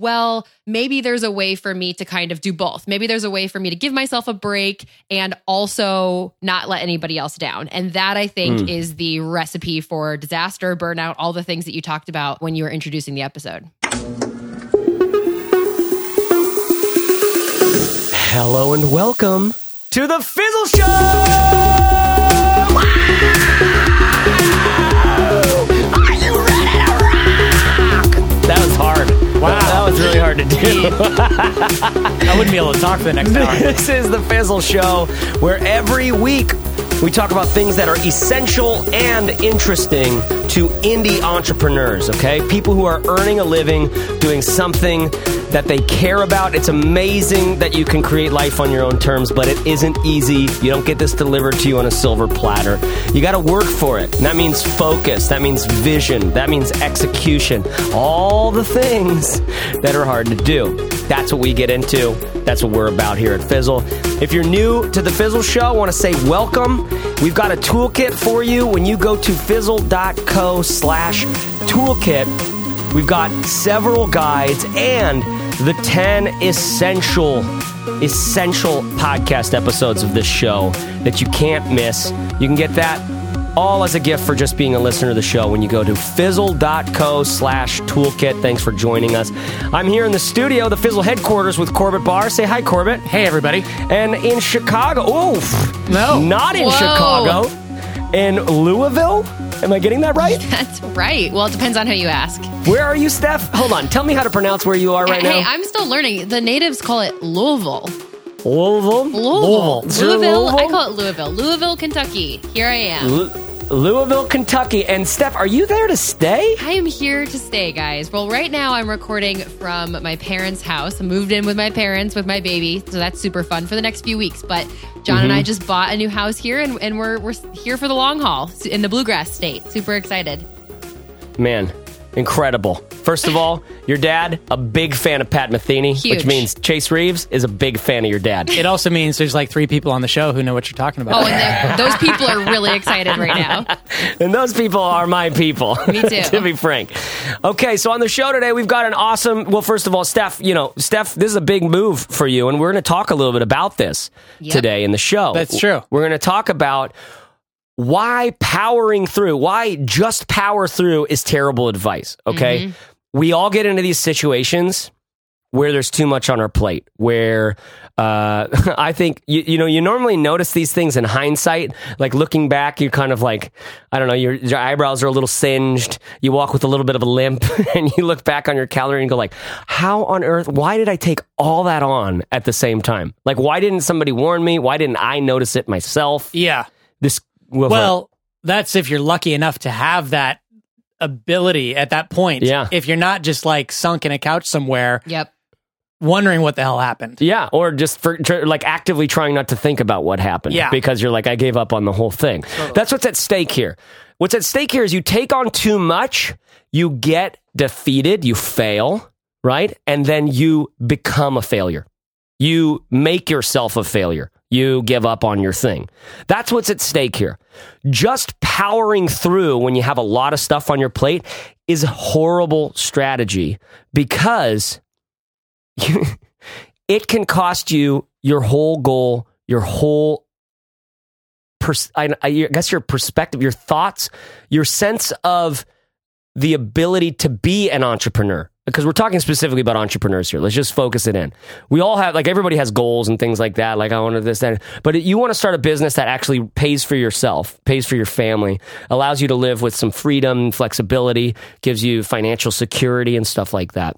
well, maybe there's a way for me to kind of do both. Maybe there's a way for me to give myself a break and also not let anybody else down. And that I think Mm. is the recipe for disaster, burnout, all the things that you talked about when you were introducing the episode. Hello and welcome to the Fizzle Show! Wow. That was really hard to do. I wouldn't be able to talk for the next hour. This is the Fizzle Show, where every week we talk about things that are essential and interesting to indie entrepreneurs, okay? People who are earning a living, doing something that they care about. It's amazing that you can create life on your own terms, but it isn't easy. You don't get this delivered to you on a silver platter. You got to work for it. And that means focus, that means vision, that means execution. All the things that are hard to do. That's what we get into. That's what we're about here at Fizzle. If you're new to the Fizzle Show, I want to say welcome. We've got a toolkit for you when you go to fizzle.co slash toolkit. We've got several guides and the 10 essential essential podcast episodes of this show that you can't miss. You can get that all as a gift for just being a listener to the show when you go to fizzle.co slash toolkit. Thanks for joining us. I'm here in the studio, the Fizzle headquarters with Corbett Barr. Say hi, Corbett. Hey, everybody. And in Chicago, oof, No. not in Whoa. Chicago, in Louisville. Am I getting that right? That's right. Well, it depends on who you ask. Where are you, Steph? Hold on. Tell me how to pronounce where you are right hey, now. I'm still learning. The natives call it Louisville. Louisville. Louisville. Is it Louisville. I call it Louisville. Louisville, Kentucky. Here I am. Lu- Louisville, Kentucky. And Steph, are you there to stay? I am here to stay, guys. Well, right now I'm recording from my parents' house. I moved in with my parents with my baby, so that's super fun for the next few weeks. But John and I mm-hmm. just bought a new house here, and, and we're we're here for the long haul in the bluegrass state. Super excited. Man, incredible. First of all, your dad, a big fan of Pat Metheny, which means Chase Reeves is a big fan of your dad. It also means there's like three people on the show who know what you're talking about. Oh, and those people are really excited right now. And those people are my people. Me too. to be frank. Okay, so on the show today, we've got an awesome. Well, first of all, Steph, you know, Steph, this is a big move for you, and we're going to talk a little bit about this Yep. today in the show. That's true. We're going to talk about why powering through, why just power through is terrible advice. Okay. Mm-hmm. We all get into these situations where there's too much on our plate, where uh, I think, you, you know, you normally notice these things in hindsight. Like looking back, you're kind of like, I don't know, your, your eyebrows are a little singed. You walk with a little bit of a limp and you look back on your calendar and go like, how on earth, why did I take all that on at the same time? Like, why didn't somebody warn me? Why didn't I notice it myself? yeah. This, well, Well, that's if you're lucky enough to have that ability at that point. Yeah. If you're not just like sunk in a couch somewhere Yep. wondering what the hell happened. Yeah, or just for tr- like actively trying not to think about what happened. Yeah. because you're like, I gave up on the whole thing. That's what's at stake here. What's at stake here is you take on too much, you get defeated, you fail, right, and then you become a failure. You make yourself a failure. You give up on your thing. That's what's at stake here. Just powering through when you have a lot of stuff on your plate is a horrible strategy because it can cost you your whole goal, your whole pers- I, I guess your perspective, your thoughts, your sense of the ability to be an entrepreneur. Because we're talking specifically about entrepreneurs here. Let's just focus it in. We all have, like, everybody has goals and things like that. Like, I want to this, that. But you want to start a business that actually pays for yourself, pays for your family, allows you to live with some freedom, flexibility, gives you financial security and stuff like that.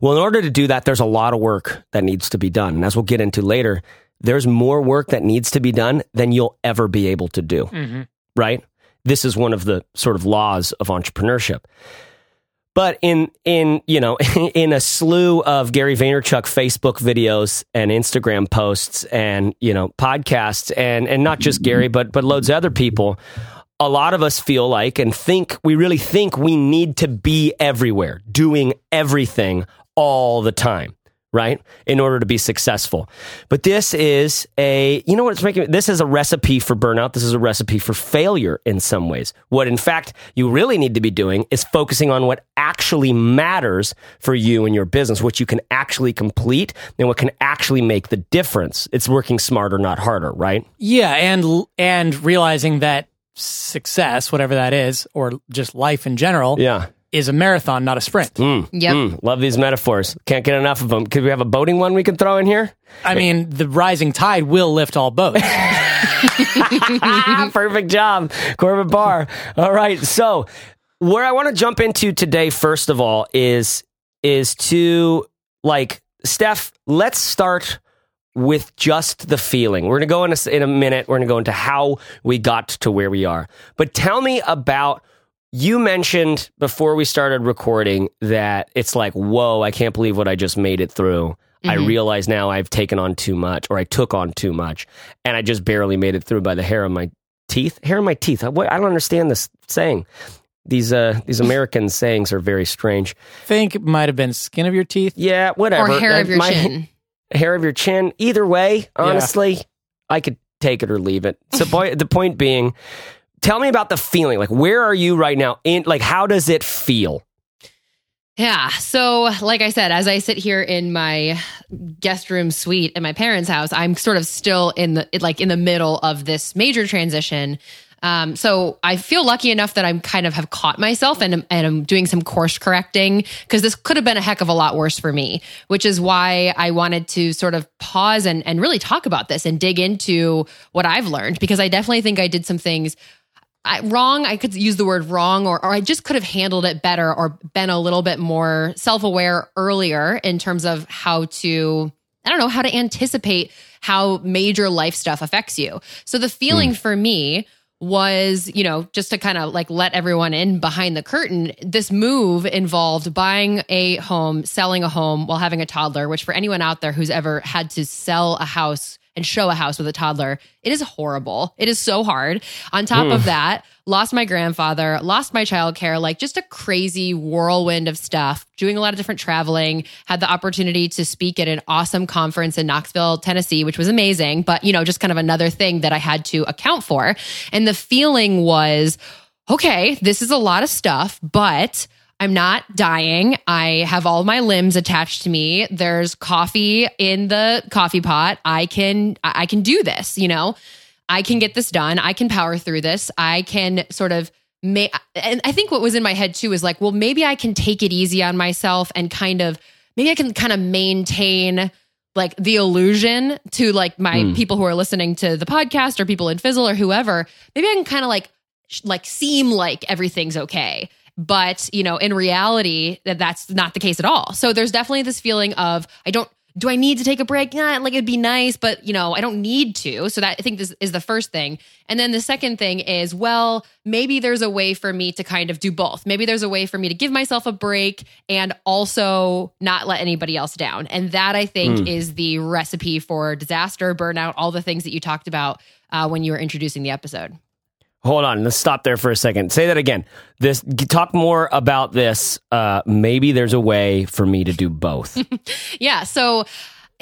Well, in order to do that, there's a lot of work that needs to be done. And as we'll get into later, there's more work that needs to be done than you'll ever be able to do. Mm-hmm. Right? This is one of the sort of laws of entrepreneurship. But in in you know in a slew of Gary Vaynerchuk Facebook videos and Instagram posts and you know podcasts and and not just Gary but but loads of other people, a lot of us feel like and think we really think we need to be everywhere, doing everything all the time. Right? In order to be successful. But this is a, you know what it's making, this is a recipe for burnout. This is a recipe for failure in some ways. What in fact you really need to be doing is focusing on what actually matters for you and your business, what you can actually complete and what can actually make the difference. It's working smarter, not harder, right? Yeah. And, and realizing that success, whatever that is, or just life in general, Yeah. Is a marathon, not a sprint. Mm, Yep. mm, love these metaphors. Can't get enough of them. Could we have a boating one we can throw in here? I mean, the rising tide will lift all boats. Perfect job, Corbett Barr. All right, so where I want to jump into today, first of all, is is to like Steph. Let's start with just the feeling. We're gonna go in a, in a minute. We're gonna go into how we got to where we are. But tell me about. You mentioned before we started recording that it's like, whoa, I can't believe what I just made it through. I realize now I've taken on too much, or I took on too much, and I just barely made it through by the hair of my teeth. Hair of my teeth. What, I don't understand this saying. These uh, these American sayings are very strange. think it might have been skin of your teeth. Yeah, whatever. Or hair Uh, of your my- chin. Hair of your chin. Either way, honestly, I could take it or leave it. So, boy, the point being, tell me about the feeling. Like, where are you right now? In like, how does it feel? Yeah. So, like I said, as I sit here in my guest room suite at my parents' house, I'm sort of still in the like in the middle of this major transition. Um, so I feel lucky enough that I'm kind of have caught myself and and I'm doing some course correcting because this could have been a heck of a lot worse for me, which is why I wanted to sort of pause and and really talk about this and dig into what I've learned because I definitely think I did some things I, wrong. I could use the word wrong, or, or I just could have handled it better or been a little bit more self aware earlier in terms of how to, I don't know, how to anticipate how major life stuff affects you. So the feeling hmm. for me was, you know, just to kind of like let everyone in behind the curtain, this move involved buying a home, selling a home while having a toddler, which for anyone out there who's ever had to sell a house and show a house with a toddler, it is horrible. It is so hard. On top of that, lost my grandfather, lost my childcare, like just a crazy whirlwind of stuff, doing a lot of different traveling, had the opportunity to speak at an awesome conference in Knoxville, Tennessee, which was amazing, but you know, just kind of another thing that I had to account for. And the feeling was, okay, this is a lot of stuff, but I'm not dying. I have all my limbs attached to me. There's coffee in the coffee pot. I can I can do this, you know. I can get this done. I can power through this. I can sort of make and I think what was in my head too is like, well, maybe I can take it easy on myself and kind of maybe I can kind of maintain like the illusion to like my hmm. people who are listening to the podcast or people in Fizzle or whoever. Maybe I can kind of like like seem like everything's okay but you know in reality that that's not the case at all. So there's definitely this feeling of i don't do i need to take a break? Yeah like it'd be nice but you know i don't need to. So that i think this is the first thing. And then the second thing is well maybe there's a way for me to kind of do both. Maybe there's a way for me to give myself a break and also not let anybody else down. And that i think is the recipe for disaster burnout all the things that you talked about uh, when you were introducing the episode Hold on, let's stop there for a second. Say that again. This talk more about this. Uh, maybe there's a way for me to do both. Yeah. So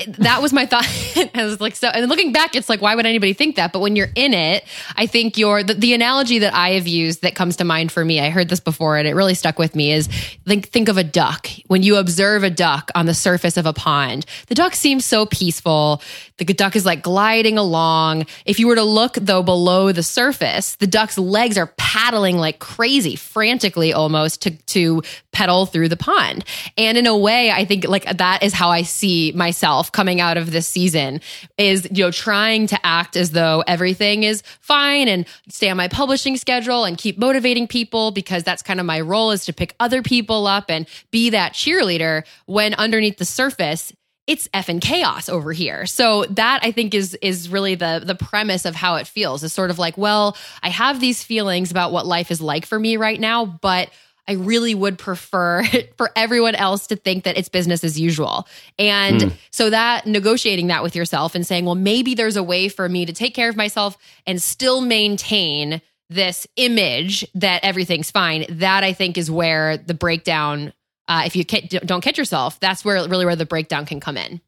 that was my thought. I was like, so, and looking back, it's like, why would anybody think that? But when you're in it, I think you're the, the analogy that I have used that comes to mind for me. I heard this before and it really stuck with me is think, think of a duck. When you observe a duck on the surface of a pond, the duck seems so peaceful. The duck is like gliding along. If you were to look though below the surface, the duck's legs are paddling like crazy, frantically almost to, to pedal through the pond. And in a way, I think like that is how I see myself coming out of this season is, you know, trying to act as though everything is fine and stay on my publishing schedule and keep motivating people because that's kind of my role is to pick other people up and be that cheerleader when underneath the surface, it's effing chaos over here. So that I think is is really the the premise of how it feels. Is sort of like, well, I have these feelings about what life is like for me right now, but I really would prefer for everyone else to think that it's business as usual. And so that negotiating that with yourself and saying, well, maybe there's a way for me to take care of myself and still maintain this image that everything's fine. That I think is where the breakdown uh, if you don't catch yourself, that's where really where the breakdown can come in.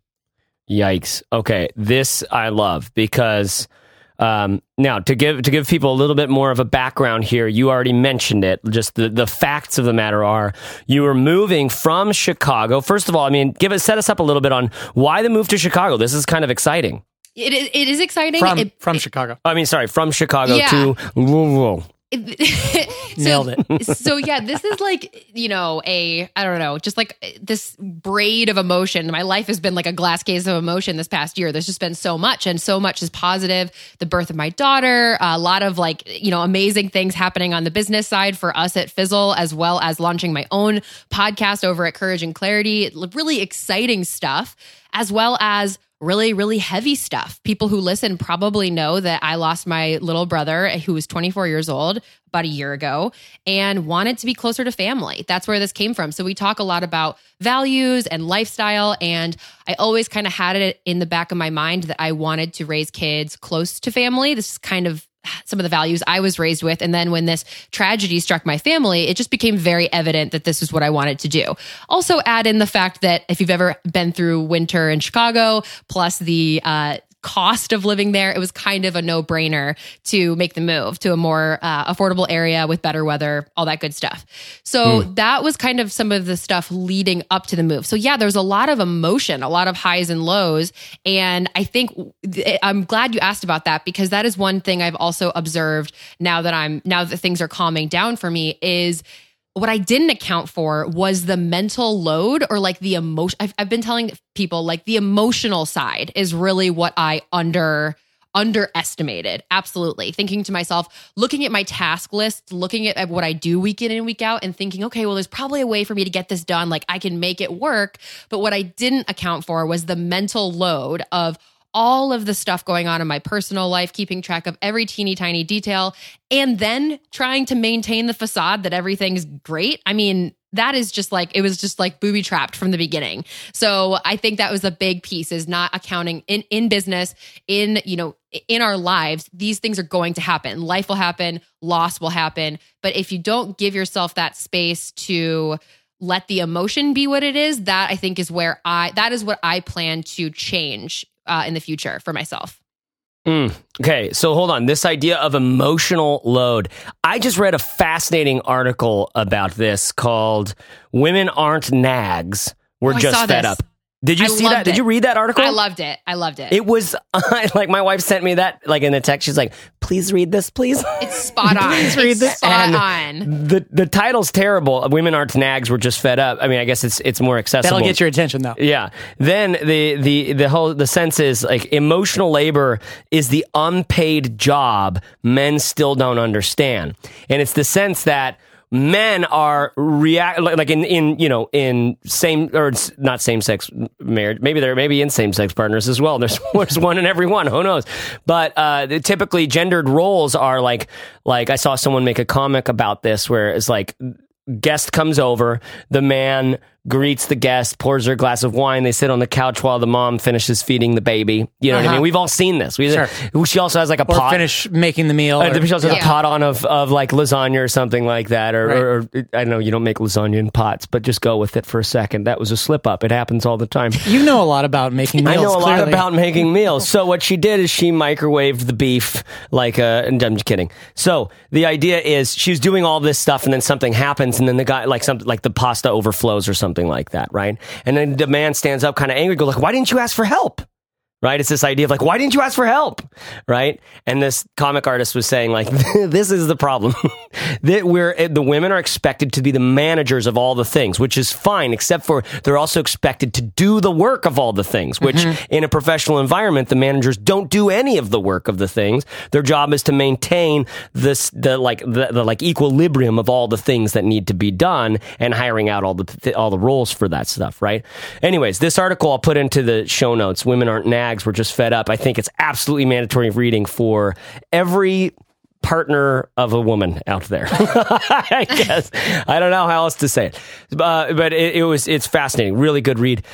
Yikes. Okay, this I love because um, now to give to give people a little bit more of a background here. You already mentioned it. Just the the facts of the matter are you were moving from Chicago. First of all, I mean, give it set us up a little bit on why the move to Chicago. This is kind of exciting. It is, it is exciting. From It- from Chicago. I mean, sorry, from Chicago Yeah. to Louisville. so, Nailed it. so yeah, this is like you know a I don't know, just like uh, this braid of emotion. My life has been like a glass case of emotion this past year. There's just been so much, and so much is positive. The birth of my daughter, a lot of like you know amazing things happening on the business side for us at Fizzle, as well as launching my own podcast over at Courage and Clarity. Really exciting stuff, as well as really, really heavy stuff. People who listen probably know that I lost my little brother eh, who was 24 years old about a year ago and wanted to be closer to family. That's where this came from. So we talk a lot about values and lifestyle. And I always kind of had it in the back of my mind that I wanted to raise kids close to family. This is kind of some of the values I was raised with. And then when this tragedy struck my family, it just became very evident that this is what I wanted to do. Also, add in the fact that if you've ever been through winter in Chicago, plus the, uh, cost of living there, it was kind of a no brainer to make the move to a more uh, affordable area with better weather, all that good stuff. So that was kind of some of the stuff leading up to the move. So yeah, there's a lot of emotion, a lot of highs and lows. And I think I'm glad you asked about that because that is one thing I've also observed now that I'm, now that things are calming down for me is what I didn't account for was the mental load or like the emotion. I've, I've been telling people like the emotional side is really what I under underestimated. Absolutely. Thinking to myself, looking at my task list, looking at what I do week in and week out, and thinking, okay, well, there's probably a way for me to get this done. Like I can make it work. But what I didn't account for was the mental load of all of the stuff going on in my personal life, keeping track of every teeny tiny detail, and then trying to maintain the facade that everything's great. I mean, that is just like it was just like booby trapped from the beginning. So I think that was a big piece is not accounting in in business, in you know, in our lives, these things are going to happen. Life will happen, loss will happen, but if you don't give yourself that space to let the emotion be what it is, that I think is where I that is what I plan to change uh, in the future for myself. Mm, okay, so hold on. This idea of emotional load. I just read a fascinating article about this called Women Aren't Nags. We're Oh, just fed this. up. Did you I see loved that? Did you read that article? I loved it. I loved it. it was like my wife sent me that like in a text. She's like, "Please read this, please." it's spot on. Please read it's this. spot And on. The the title's terrible. Women aren't nags. We're just fed up. I mean, I guess it's it's more accessible. That'll get your attention though. Yeah. Then the the the whole the sense is like emotional labor is the unpaid job men still don't understand, and it's the sense that men are react like in in you know in same or not same sex marriage maybe they're maybe in same sex partners as well. There's there's one in every one who knows? But uh typically gendered roles are like like I saw someone make a comic about this where it's like guest comes over the man greets the guest pours her a glass of wine they sit on the couch while the mom finishes feeding the baby you know what I Uh-huh. mean we've all seen this we, Sure. she also has like a Or pot finish making the meal. uh, or- she also has Yeah. a pot on of, of like lasagna or something like that, or, Right. or, or I know you don't make lasagna in pots, but just go with it for a second. That was a slip up. It happens all the time. you know a lot about making I meals. know a lot about making meals. So what she did is she microwaved the beef, like, uh, and I'm just kidding. So the idea is she's doing all this stuff, and then something happens, and then the guy, like something, like the pasta overflows or something like that, right? And then the man stands up, kind of angry, goes like, "Why didn't you ask for help?" Right? It's this idea of like, why didn't you ask for help? Right? And this comic artist was saying like, this is the problem that we're eh, the women are expected to be the managers of all the things, which is fine, except for they're also expected to do the work of all the things, which in a professional environment, the managers don't do any of the work of the things. Their job is to maintain this, the like, the, the like equilibrium of all the things that need to be done and hiring out all the, all the roles for that stuff, right? Anyways, this article I'll put into the show notes. Women aren't nags. We're just fed up. I think it's absolutely mandatory reading for every partner of a woman out there. I guess I don't know how else to say it, uh, but it, it was it's fascinating. Really good read.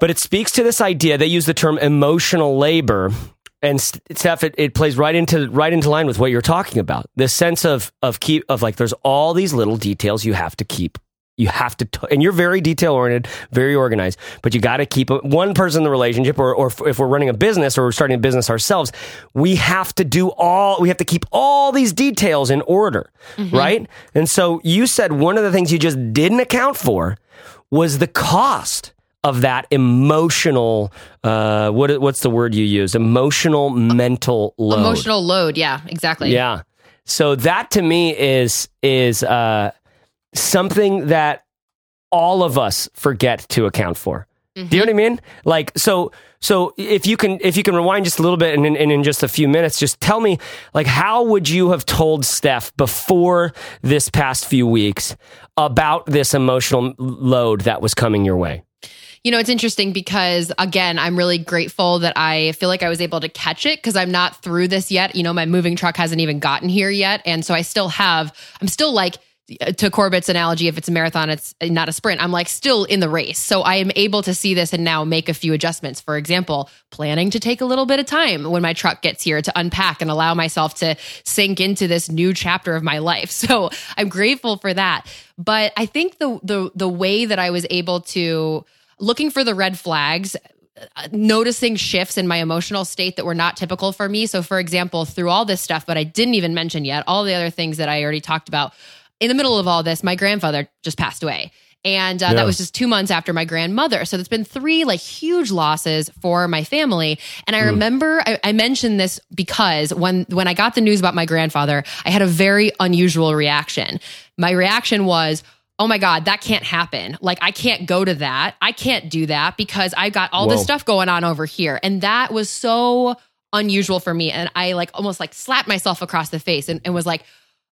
But it speaks to this idea. They use the term emotional labor, and Steph, it, it plays right into right into line with what you're talking about. This sense of of keep of like there's all these little details you have to keep You have to, t- and you're very detail oriented, very organized, but you got to keep a, one person in the relationship, or, or if we're running a business or we're starting a business ourselves, we have to do all, we have to keep all these details in order, right? And so you said one of the things you just didn't account for was the cost of that emotional uh what what's the word you use emotional mental load Emotional load. Yeah, exactly. yeah so that to me is is uh something that all of us forget to account for do you know what i mm-hmm. mean like so so if you can if you can rewind just a little bit and in, and in just a few minutes just tell me like how would you have told steph before this past few weeks about this emotional load that was coming your way You know, it's interesting because again, I'm really grateful that I feel like I was able to catch it because I'm not through this yet. You know, my moving truck hasn't even gotten here yet. And so I still have, I'm still like, to Corbett's analogy, if it's a marathon, it's not a sprint. I'm like still in the race. So I am able to see this and now make a few adjustments. For example, planning to take a little bit of time when my truck gets here to unpack and allow myself to sink into this new chapter of my life. So I'm grateful for that. But I think the the the way that I was able to looking for the red flags noticing shifts in my emotional state that were not typical for me. So, for example, through all this stuff, but I didn't even mention yet, all the other things that I already talked about, in the middle of all this, my grandfather just passed away. And uh, Yeah. that was just two months after my grandmother. So, it's been three like huge losses for my family. And I remember I, I mentioned this because when, when I got the news about my grandfather, I had a very unusual reaction. My reaction was, oh my God, that can't happen. Like, I can't go to that. I can't do that because I got all this stuff going on over here. And that was so unusual for me. And I like almost like slapped myself across the face and, and was like,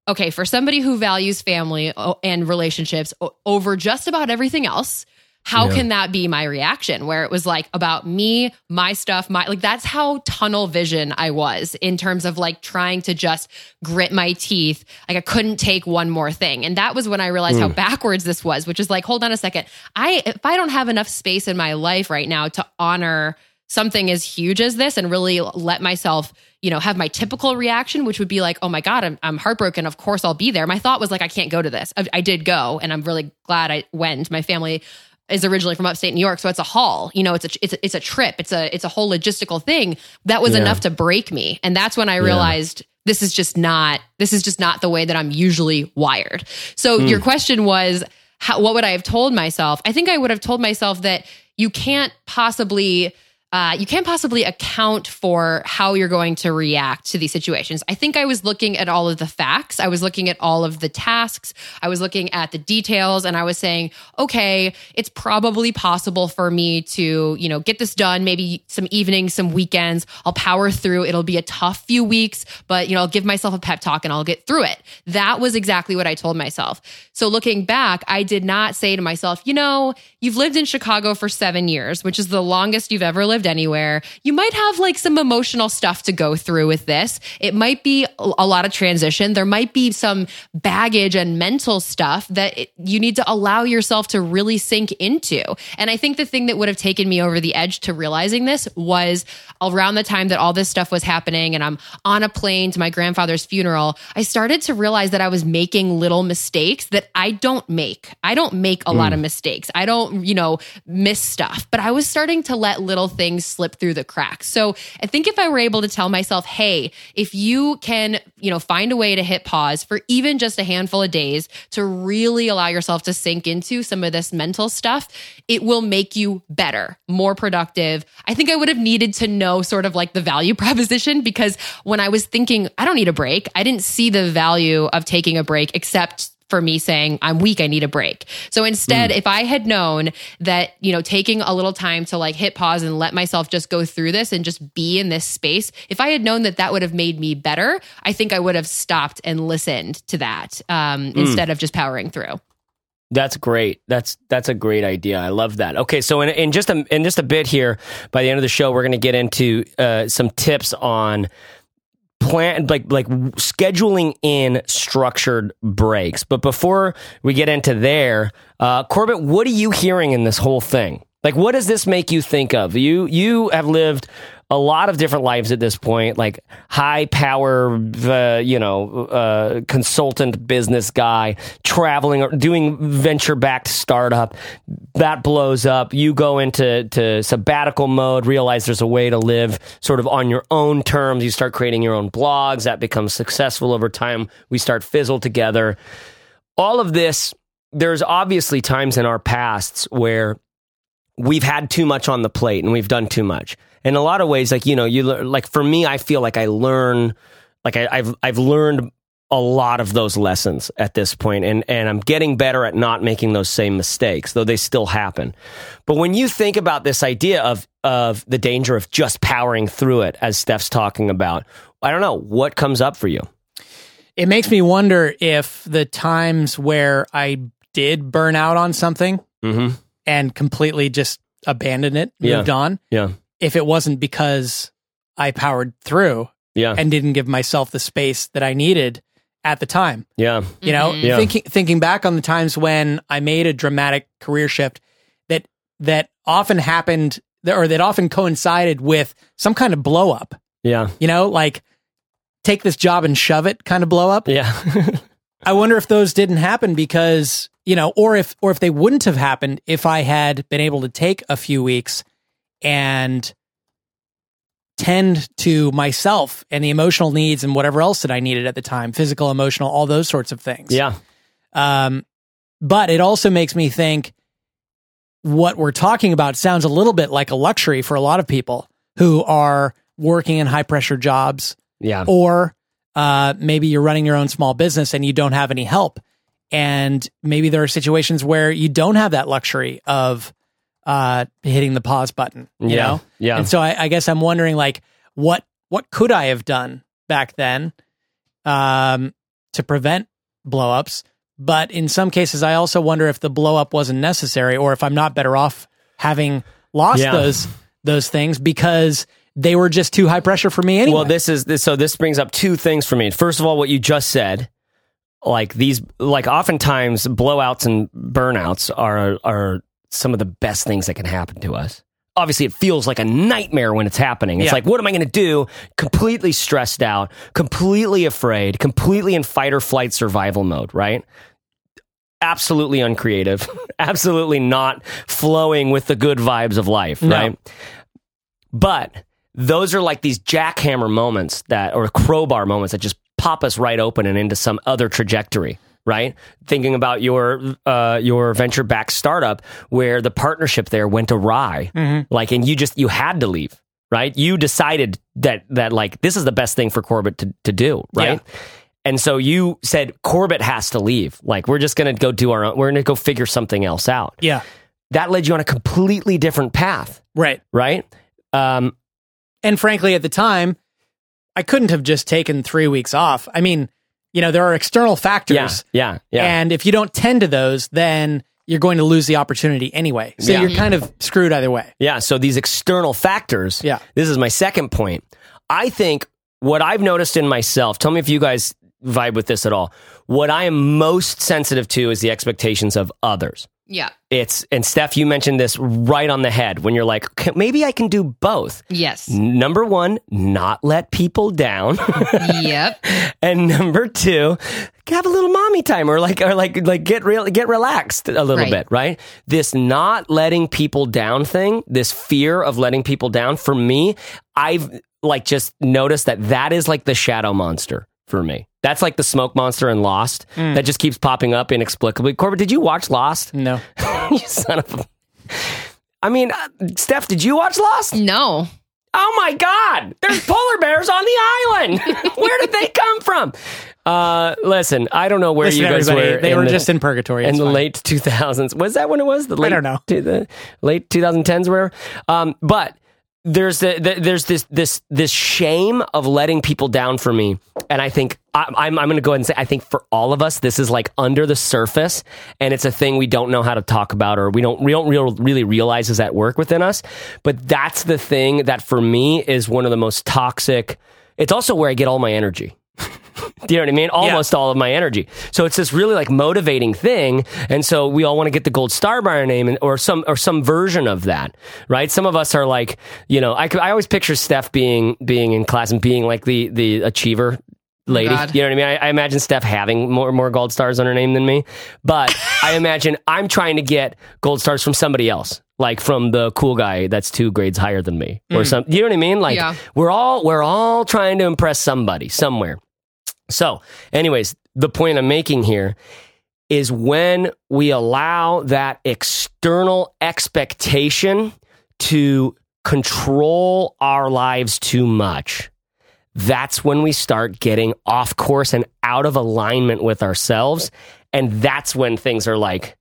okay, for somebody who values family and relationships over just about everything else, how Yeah. can that be my reaction where it was like about me, my stuff, my like that's how tunnel vision I was in terms of like trying to just grit my teeth. Like I couldn't take one more thing. And that was when I realized how hmm. backwards this was, which is like, hold on a second. I if I don't have enough space in my life right now to honor something as huge as this and really let myself, you know, have my typical reaction, which would be like, oh my God, I'm, I'm heartbroken. Of course I'll be there. My thought was like, I can't go to this. I, I did go and I'm really glad I went. My family is originally from upstate New York, so it's a haul. You know, it's a it's a, it's a trip. It's a it's a whole logistical thing that was Yeah. enough to break me, and that's when I realized this is just not this is just not the way that I'm usually wired. So hmm. your question was, how, what would I have told myself? I think I would have told myself that you can't possibly uh, you can't possibly account for how you're going to react to these situations. I think I was looking at all of the facts. I was looking at all of the tasks. I was looking at the details and I was saying, okay, it's probably possible for me to, you know, get this done. Maybe some evenings, some weekends. I'll power through. It'll be a tough few weeks, but, you know, I'll give myself a pep talk and I'll get through it. That was exactly what I told myself. So looking back, I did not say to myself, you know, you've lived in Chicago for seven years, which is the longest you've ever lived anywhere. You might have like some emotional stuff to go through with this. It might be a lot of transition. There might be some baggage and mental stuff that it, you need to allow yourself to really sink into. And I think the thing that would have taken me over the edge to realizing this was around the time that all this stuff was happening and I'm on a plane to my grandfather's funeral, I started to realize that I was making little mistakes that I don't make. I don't make a lot of hmm. mistakes. I don't, you know, miss stuff, but I was starting to let little things slip through the cracks. So I think if I were able to tell myself, hey, if you can, you know, find a way to hit pause for even just a handful of days to really allow yourself to sink into some of this mental stuff, it will make you better, more productive. I think I would have needed to know sort of like the value proposition because when I was thinking, I don't need a break, I didn't see the value of taking a break except for me saying I'm weak, I need a break. So instead, if I had known that, you know, taking a little time to like hit pause and let myself just go through this and just be in this space, if I had known that that would have made me better, I think I would have stopped and listened to that um, instead of just powering through. That's great. That's that's a great idea. I love that. Okay, so in, in just a in just a bit here, by the end of the show, we're going to get into uh, some tips on plan like like scheduling in structured breaks. But before we get into there, uh, Corbett, what are you hearing in this whole thing? Like, what does this make you think of? You you have lived a lot of different lives at this point, like high power, uh, you know, uh, consultant business guy, traveling, or doing venture backed startup. That blows up. You go into to sabbatical mode, realize there's a way to live sort of on your own terms. You start creating your own blogs. That becomes successful over time. We start fizzle together. All of this, there's obviously times in our pasts where we've had too much on the plate and we've done too much. In a lot of ways, like you know, you like for me, I feel like I learn, like I, I've I've learned a lot of those lessons at this point, and and I'm getting better at not making those same mistakes, though they still happen. But when you think about this idea of of the danger of just powering through it, as Steph's talking about, I don't know what comes up for you. It makes me wonder if the times where I did burn out on something Mm-hmm. and completely just abandoned it, Yeah. moved on, Yeah, if it wasn't because I powered through yeah, and didn't give myself the space that I needed at the time. yeah, You know, Mhm. Yeah. thinking thinking back on the times when I made a dramatic career shift that that often happened or that often coincided with some kind of blow up. yeah, You know, like take this job and shove it kind of blow up. yeah, I wonder if those didn't happen because, you know, or if or if they wouldn't have happened if I had been able to take a few weeks and tend to myself and the emotional needs and whatever else that I needed at the time, physical, emotional, all those sorts of things. yeah, Um, but it also makes me think what we're talking about sounds a little bit like a luxury for a lot of people who are working in high pressure jobs yeah. or uh, maybe you're running your own small business and you don't have any help. And maybe there are situations where you don't have that luxury of uh, hitting the pause button. You Yeah, know? yeah. And so I, I guess I'm wondering, like, what what could I have done back then um, to prevent blowups? But in some cases, I also wonder if the blowup wasn't necessary, or if I'm not better off having lost Yeah. those those things because they were just too high pressure for me anyway. Well, this is this, so. This brings up two things for me. First of all, what you just said, like these, like oftentimes blowouts and burnouts are are some of the best things that can happen to us. Obviously, it feels like a nightmare when it's happening. It's Yeah. like, what am I going to do? Completely stressed out, completely afraid, completely in fight or flight survival mode. Right? Absolutely uncreative. absolutely not flowing with the good vibes of life. No. Right? But those are like these jackhammer moments that, or crowbar moments that just pop us right open and into some other trajectory. Right, thinking about your uh, your venture back startup where the partnership there went awry, like, and you just you had to leave. Right, you decided that that like this is the best thing for Corbett to to do. Right, and so you said Corbett has to leave. Like, we're just gonna go do our own. We're gonna go figure something else out. yeah, That led you on a completely different path. right. Right. Um, And frankly, at the time, I couldn't have just taken three weeks off. I mean, you know, there are external factors. Yeah, yeah, yeah. And if you don't tend to those, then you're going to lose the opportunity anyway. So Yeah. you're kind of screwed either way. yeah. So these external factors. Yeah. This is my second point. I think what I've noticed in myself. Tell me if you guys vibe with this at all. What I am most sensitive to is the expectations of others. Yeah. It's and Steph, you mentioned this right on the head when you're like, "Okay, maybe I can do both. Yes. Number one, not let people down. yep. and number two, have a little mommy time or like or like like get real get relaxed a little Right. bit, right? This not letting people down thing, this fear of letting people down for me, I've like just noticed that that is like the shadow monster for me. That's like the smoke monster in Lost that just keeps popping up inexplicably. Corbett, did you watch Lost? No. you son of a I mean, uh, Steph, did you watch Lost? No. Oh my God! There's polar bears on the island. Where did they come from? Uh, listen, I don't know where Listen, you guys everybody, were. they were the- just in purgatory. in the fine. late 2000s. Was that when it was? The late, don't know. to the late 2010s, where? Um, but there's the, the there's this this this shame of letting people down for me, and I think I, I'm I'm going to go ahead and say I think for all of us this is like under the surface, and it's a thing we don't know how to talk about, or we don't we don't real, really realize is at work within us. But that's the thing that for me is one of the most toxic. It's also where I get all my energy. Do you know what I mean? Almost all of my energy. So it's this really like motivating thing, and so we all want to get the gold star by our name, and, or some or some version of that, right? Some of us are like, you know, I, I always picture Steph being being in class and being like the the achiever lady. God. You know what I mean? I, I imagine Steph having more more gold stars on her name than me, but I imagine I'm trying to get gold stars from somebody else, like from the cool guy that's two grades higher than me, or mm. some. You know what I mean? Like Yeah. we're all we're all trying to impress somebody somewhere. So, anyways, the point I'm making here is when we allow that external expectation to control our lives too much, that's when we start getting off course and out of alignment with ourselves. And that's when things are like,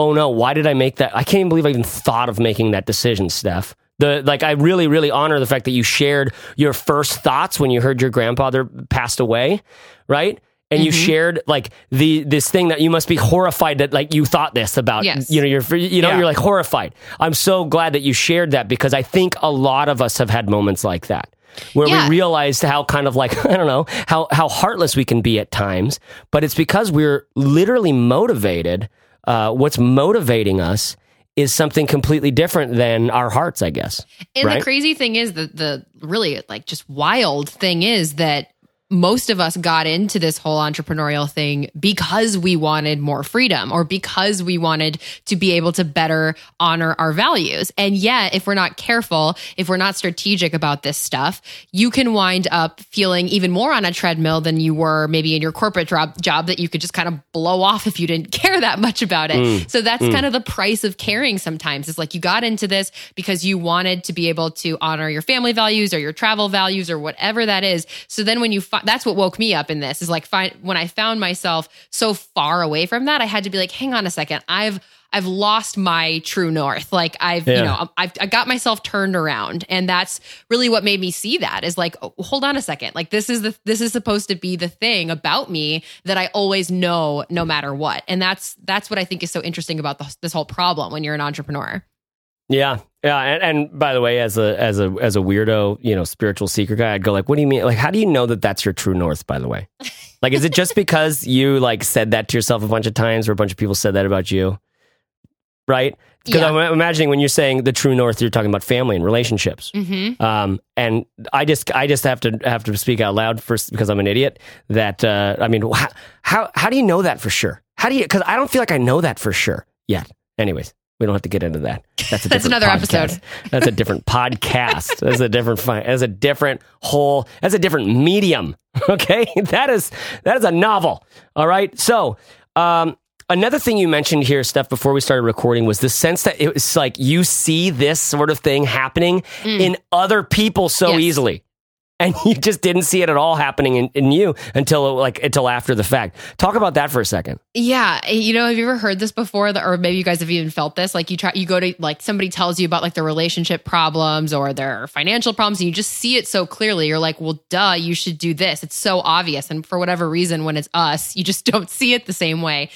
oh no, why did I make that? I can't even believe I even thought of making that decision, Steph. The like I really, really honor the fact that you shared your first thoughts when you heard your grandfather passed away, right? And you mm-hmm. shared like the this thing that you must be horrified that like you thought this about Yes. you know you're you know Yeah. you're like horrified. I'm so glad that you shared that because I think a lot of us have had moments like that where Yeah. we realized how kind of like I don't know how how heartless we can be at times, but it's because we're literally motivated. Uh, what's motivating us is something completely different than our hearts, I guess. And right? the crazy thing is that the really like just wild thing is that most of us got into this whole entrepreneurial thing because we wanted more freedom or because we wanted to be able to better honor our values. And yet, if we're not careful, if we're not strategic about this stuff, you can wind up feeling even more on a treadmill than you were maybe in your corporate job, job that you could just kind of blow off if you didn't care that much about it. Mm. So that's mm. kind of the price of caring sometimes. It's like you got into this because you wanted to be able to honor your family values or your travel values or whatever that is. So then when you fi- that's what woke me up in this is like find when I found myself so far away from that, I had to be like, hang on a second. I've I've lost my true north. Like I've, you know, I've, I got myself turned around, and that's really what made me see that. Is like, oh, hold on a second. Like this is the this is supposed to be the thing about me that I always know, no matter what. And that's that's what I think is so interesting about the, this whole problem when you're an entrepreneur. Yeah, yeah. And, and by the way, as a as a as a weirdo, you know, spiritual seeker guy, I'd go like, "What do you mean? Like, how do you know that that's your true north?" By the way, like, is it just because you like said that to yourself a bunch of times, or a bunch of people said that about you, right? Because Yeah. I'm imagining when you're saying the true north, you're talking about family and relationships. Mm-hmm. Um, and I just, I just have to have to speak out loud first because I'm an idiot. That uh, I mean, how, how how do you know that for sure? How do you? Because I don't feel like I know that for sure yet. Anyways, we don't have to get into that. That's a That's another podcast. episode. That's a different podcast. That's a different. That's a different whole. That's a different medium. Okay, that is that is a novel. All right, so. Um, Another thing you mentioned here, Steph, before we started recording was the sense that it was like you see this sort of thing happening in other people so Mm. Yes. easily. And you just didn't see it at all happening in, in you until like until after the fact. Talk about that for a second. Yeah, you know, have you ever heard this before? Or maybe you guys have even felt this. Like you try, you go to like somebody tells you about like their relationship problems or their financial problems, and you just see it so clearly. You're like, well, duh, you should do this. It's so obvious, and for whatever reason, when it's us, you just don't see it the same way.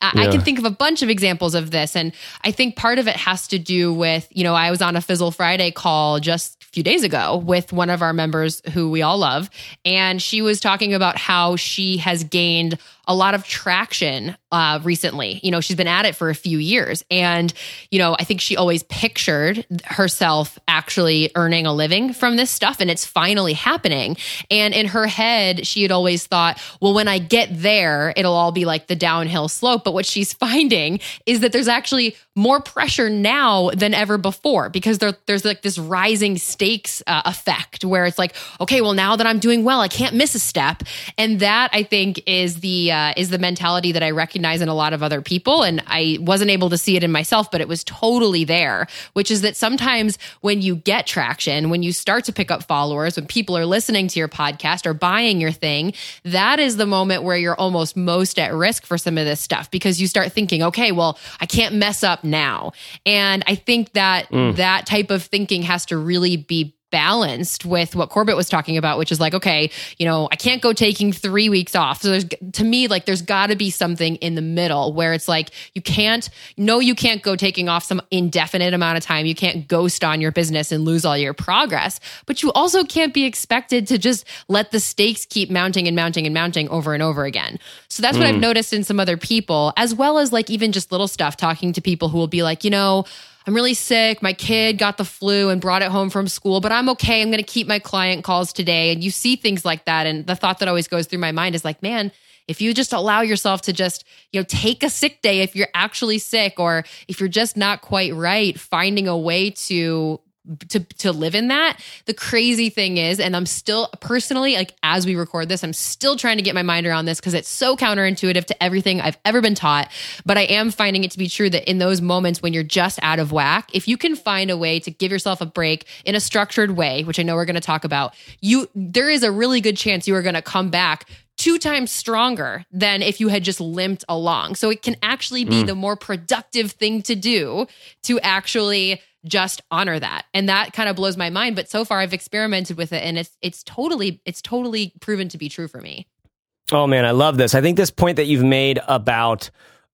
I, I can think of a bunch of examples of this, and I think part of it has to do with you know I was on a Fizzle Friday call just few days ago with one of our members who we all love, and she was talking about how she has gained a lot of traction uh, recently. You know, she's been at it for a few years. And, you know, I think she always pictured herself actually earning a living from this stuff, and it's finally happening. And in her head, she had always thought, well, when I get there, it'll all be like the downhill slope. But what she's finding is that there's actually more pressure now than ever before because there, there's like this rising stakes uh, effect where it's like, okay, well, now that I'm doing well, I can't miss a step. And that I think is the uh, is the mentality that I recognize in a lot of other people, and I wasn't able to see it in myself, but it was totally there. Which is that sometimes when you get traction, when you start to pick up followers, when people are listening to your podcast or buying your thing, that is the moment where you're almost most at risk for some of this stuff because you start thinking, okay, well, I can't mess up now, and I think that mm. that type of thinking has to really be balanced with what Corbett was talking about, which is like, okay, you know, I can't go taking three weeks off. So there's, to me, like, there's got to be something in the middle where it's like, you can't, no, you can't go taking off some indefinite amount of time. You can't ghost on your business and lose all your progress, but you also can't be expected to just let the stakes keep mounting and mounting and mounting over and over again. So that's what I've hmm. noticed in some other people, as well as like even just little stuff, talking to people who will be like, you know, I'm really sick. My kid got the flu and brought it home from school, but I'm okay. I'm going to keep my client calls today. And you see things like that. And the thought that always goes through my mind is like, man, if you just allow yourself to just, you know, take a sick day if you're actually sick or if you're just not quite right, finding a way to to to live in that. The crazy thing is, and I'm still personally like as we record this, I'm still trying to get my mind around this because it's so counterintuitive to everything I've ever been taught. But I am finding it to be true that in those moments when you're just out of whack, if you can find a way to give yourself a break in a structured way, which I know we're going to talk about, you there is a really good chance you are going to come back two times stronger than if you had just limped along. So it can actually be mm. the more productive thing to do to actually just honor that. And that kind of blows my mind, but so far I've experimented with it and it's it's totally it's totally proven to be true for me. Oh man, I love this. I think this point that you've made about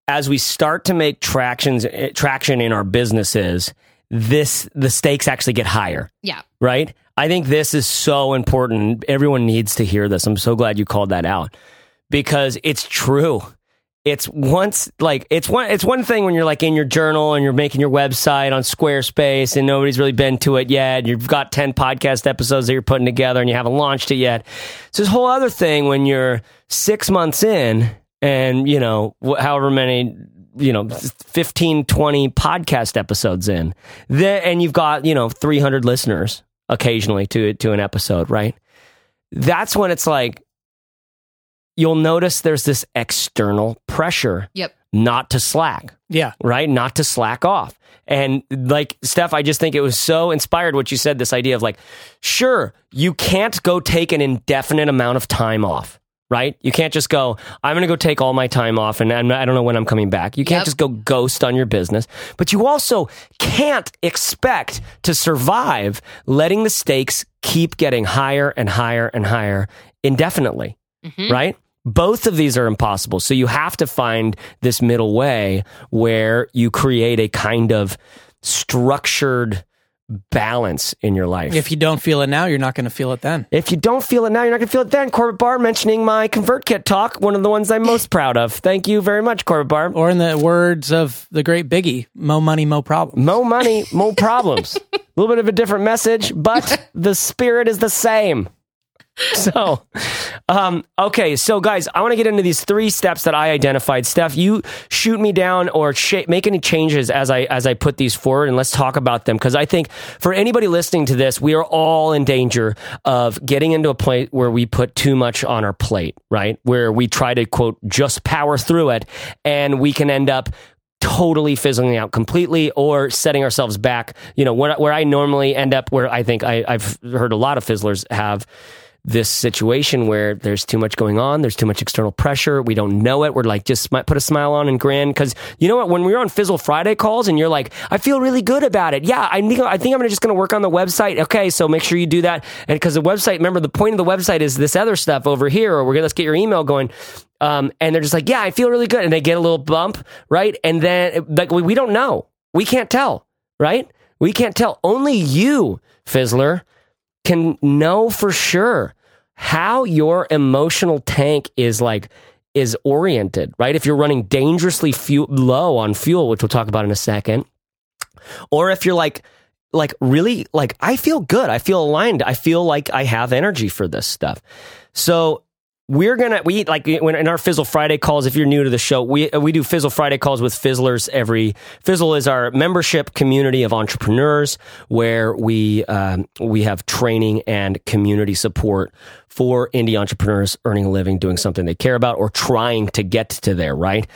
as we start to make tractions eh, traction in our businesses, this the stakes actually get higher. Yeah. Right? I think this is so important. Everyone needs to hear this. I'm so glad you called that out because it's true it's once like it's one it's one thing when you're like in your journal and you're making your website on Squarespace and nobody's really been to it yet. You've got 10 podcast episodes that you're putting together and you haven't launched it yet. It's this whole other thing when you're 6 months in and, you know, however many you know 15 20 podcast episodes in. Then and you've got, you know, 300 listeners occasionally to to an episode, right? That's when it's like you'll notice there's this external pressure. Yep. Not to slack. Yeah. Right? Not to slack off. And like, Steph, I just think it was so inspired what you said this idea of like, sure, you can't go take an indefinite amount of time off, right? You can't just go, I'm going to go take all my time off and I'm, I do not know when I'm coming back. You can't yep. just go ghost on your business. But you also can't expect to survive letting the stakes keep getting higher and higher and higher indefinitely, mm-hmm. right? Both of these are impossible. So you have to find this middle way where you create a kind of structured balance in your life. If you don't feel it now, you're not going to feel it then. If you don't feel it now, you're not going to feel it then. Corbett Barr mentioning my ConvertKit talk, one of the ones I'm most proud of. Thank you very much, Corbett Barr. Or in the words of the great Biggie, mo money, mo problems. Mo money, mo problems. a little bit of a different message, but the spirit is the same. so, um, okay. So, guys, I want to get into these three steps that I identified. Steph, you shoot me down or sh- make any changes as I as I put these forward, and let's talk about them. Because I think for anybody listening to this, we are all in danger of getting into a point where we put too much on our plate, right? Where we try to quote just power through it, and we can end up totally fizzling out completely or setting ourselves back. You know, where, where I normally end up, where I think I, I've heard a lot of fizzlers have this situation where there's too much going on, there's too much external pressure, we don't know it. We're like, just put a smile on and grin. Because you know what? When we were on Fizzle Friday calls and you're like, I feel really good about it. Yeah, I think I think I'm just to work on the website. Okay, so make sure you do that. And because the website, remember, the point of the website is this other stuff over here, or we're gonna let's get your email going. Um, and they're just like, yeah, I feel really good, and they get a little bump, right? And then like we, we don't know, we can't tell, right? We can't tell. Only you, Fizzler, can know for sure how your emotional tank is like is oriented, right? If you're running dangerously low on fuel, which we'll talk about in a second, or if you're like like really like I feel good, I feel aligned, I feel like I have energy for this stuff. So we're gonna we like when in our Fizzle Friday calls. If you're new to the show, we we do Fizzle Friday calls with Fizzlers every. Fizzle is our membership community of entrepreneurs where we um, we have training and community support for indie entrepreneurs earning a living, doing something they care about, or trying to get to there. Right,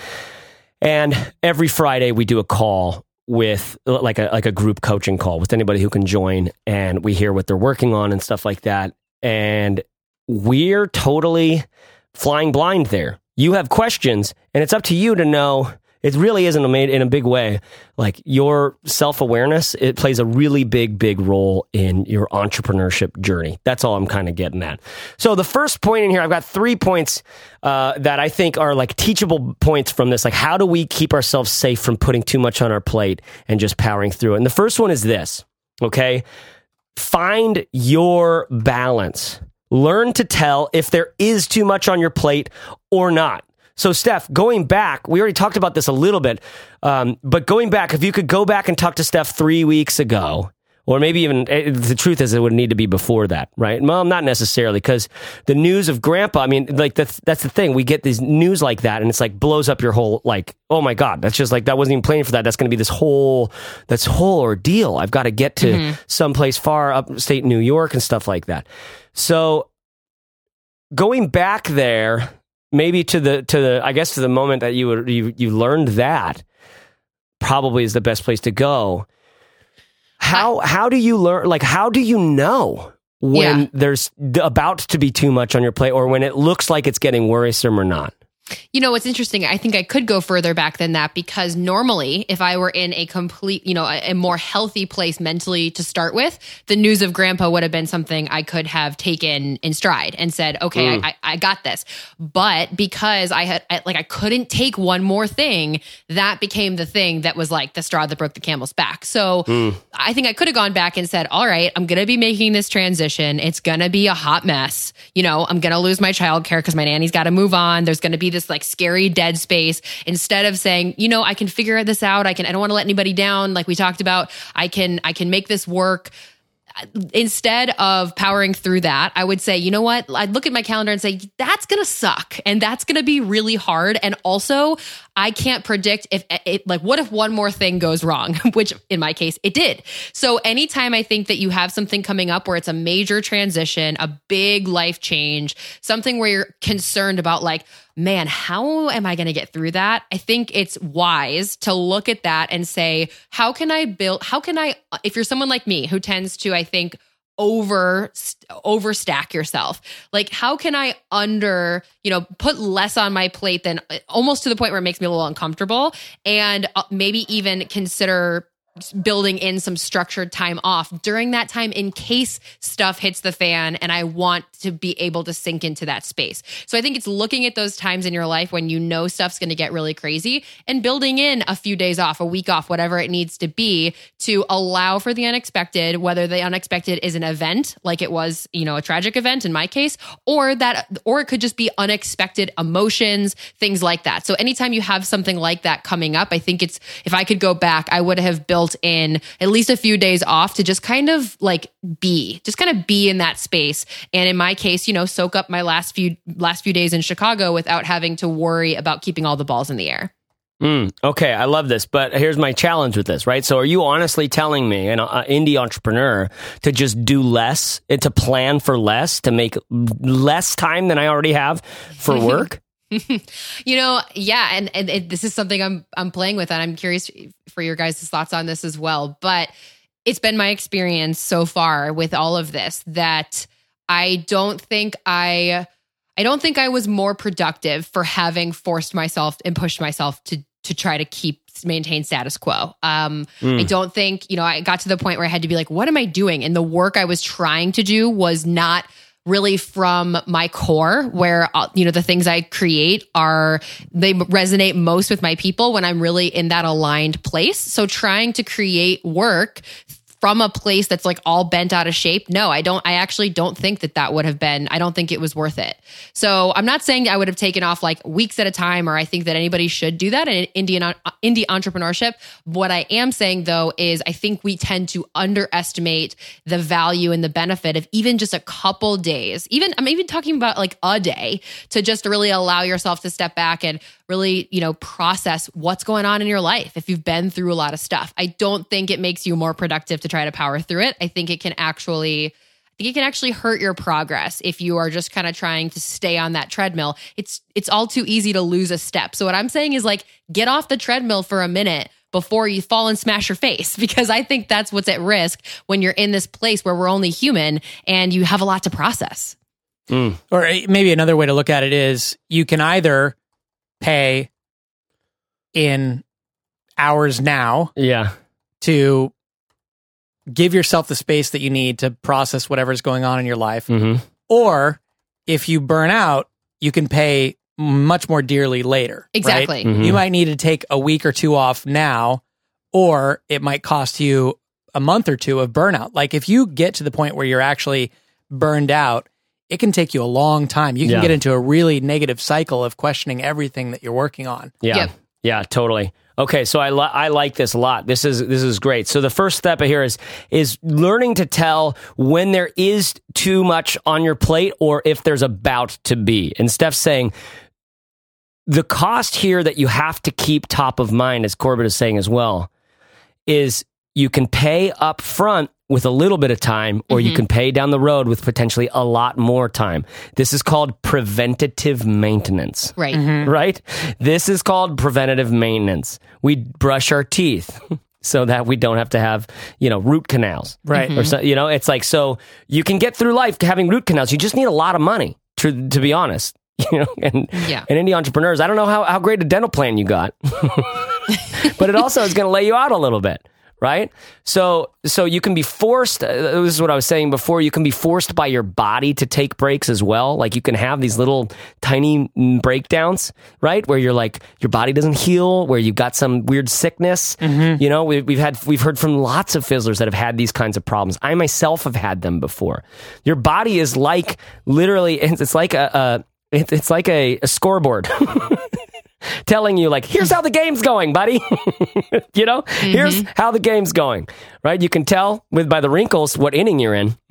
and every Friday we do a call with like a like a group coaching call with anybody who can join, and we hear what they're working on and stuff like that. And we're totally flying blind there. You have questions, and it's up to you to know It really isn't made in a big way. Like your self awareness, it plays a really big, big role in your entrepreneurship journey. That's all I'm kind of getting at. So the first point in here, I've got three points uh, that I think are like teachable points from this. Like, how do we keep ourselves safe from putting too much on our plate and just powering through it? And the first one is this. Okay, find your balance. Learn to tell if there is too much on your plate or not. So, Steph, going back, we already talked about this a little bit, um, but going back, if you could go back and talk to Steph three weeks ago, or maybe even eh, the truth is it would need to be before that, right? Well, not necessarily because the news of grandpa, I mean, like that's, that's the thing. We get these news like that and it's like blows up your whole, like, oh my God, that's just like, that wasn't even planning for that. That's going to be this whole, that's whole ordeal. I've got to get to mm-hmm. someplace far upstate New York and stuff like that. So going back there, maybe to the, to the, I guess to the moment that you, were, you, you learned that probably is the best place to go how I, how do you learn? Like, how do you know when yeah. there's about to be too much on your plate, or when it looks like it's getting worrisome or not? You know, what's interesting, I think I could go further back than that because normally, if I were in a complete, you know, a, a, more healthy place mentally to start with, the news of grandpa would have been something I could have taken in stride and said, okay, mm. I, I, got this. But because I had, I, like, I couldn't take one more thing, that became the thing that was like the straw that broke the camel's back. So mm. I think I could have gone back and said, all right, I'm going to be making this transition. It's going to be a hot mess. You know, I'm going to lose my childcare because my nanny's got to move on. There's going to be this like scary dead space instead of saying, you know, I can figure this out. I can, I don't want to let anybody down. Like we talked about, I can, I can make this work instead of powering through that, I would say, you know what? I'd look at my calendar and say, that's going to suck and that's going to be really hard. And also, I can't predict if eh, it, like, what if one more thing goes wrong, which in my case, it did. So anytime I think that you have something coming up where it's a major transition, a big life change, something where you're concerned about, like, man, how am I going to get through that? I think it's wise to look at that and say, how can I build, how can I, if you're someone like me who tends to, I think, over overstack yourself. Like how can i under you know put less on my plate than almost to the point where it makes me a little uncomfortable and uh, maybe even consider building in some structured time off during that time in case stuff hits the fan and I want to be able to sink into that space. So I think it's looking at those times in your life when you know stuff's going to get really crazy and building in a few days off, a week off, whatever it needs to be to allow for the unexpected, whether the unexpected is an event like it was, you know, a tragic event in my case, or that, or it could just be unexpected emotions, things like that. So anytime you have something like that coming up, I think it's, if I could go back, I would have built in at least a few days off to just kind of like be, just kind of be in that space. And in my case, you know, soak up my last few last few days in Chicago without having to worry about keeping all the balls in the air. Mm, okay, I love this, but here's my challenge with this, right? So, are you honestly telling me, an uh, indie entrepreneur, to just do less, to plan for less, to make less time than I already have for work? you know, yeah, and, and it, this is something I'm I'm playing with, and I'm curious for your guys' thoughts on this as well. But it's been my experience so far with all of this that I don't think I I don't think I was more productive for having forced myself and pushed myself to to try to keep maintain status quo. Um, mm. I don't think you know I got to the point where I had to be like, what am I doing? And the work I was trying to do was not really from my core where uh, you know the things i create are they resonate most with my people when i'm really in that aligned place so trying to create work from a place that's like all bent out of shape. No, I don't. I actually don't think that that would have been, I don't think it was worth it. So I'm not saying I would have taken off like weeks at a time or I think that anybody should do that in Indian, indie entrepreneurship. What I am saying though is I think we tend to underestimate the value and the benefit of even just a couple days. Even, I'm even talking about like a day to just really allow yourself to step back and really, you know, process what's going on in your life if you've been through a lot of stuff. I don't think it makes you more productive to try to power through it. I think it can actually I think it can actually hurt your progress if you are just kind of trying to stay on that treadmill. It's it's all too easy to lose a step. So what I'm saying is like get off the treadmill for a minute before you fall and smash your face because I think that's what's at risk when you're in this place where we're only human and you have a lot to process. Mm. Or maybe another way to look at it is you can either pay in hours now Yeah. to give yourself the space that you need to process whatever's going on in your life. hmm Or if you burn out, you can pay much more dearly later. right? Exactly. Mhm. You might need to take a week or two off now, or it might cost you a month or two of burnout. Like if you get to the point where you're actually burned out, it can take you a long time. You can Yeah. get into a really negative cycle of questioning everything that you're working on. Yeah. Yep. Yeah, totally. Okay, so I li- I like this a lot. This is this is great. So the first step here is is learning to tell when there is too much on your plate or if there's about to be. And Steph's saying the cost here that you have to keep top of mind, as Corbett is saying as well, is you can pay up front with a little bit of time, or you mm-hmm. can pay down the road with potentially a lot more time. This is called preventative maintenance Right. Mm-hmm. right? This is called preventative maintenance. We brush our teeth so that we don't have to have, you know, root canals. Right. Mm-hmm. Or so, you know, it's like so you can get through life having root canals. You just need a lot of money to to be honest. You know, and Yeah. and indie entrepreneurs, I don't know how, how great a dental plan you got. but it also is going to lay you out a little bit right? So so you can be forced uh, this is what i was saying before you can be forced by your body to take breaks as well. Like you can have these little tiny mm, breakdowns right? Where you're like your body doesn't heal where you've got some weird sickness. You know we, we've had we've heard from lots of fizzlers that have had these kinds of problems. I myself have had them before. Your body is like literally it's it's like a, a it's like a, a scoreboard telling you like here's how the game's going buddy. You know? Mm-hmm. Here's how the game's going right? You can tell with by the wrinkles what inning you're in.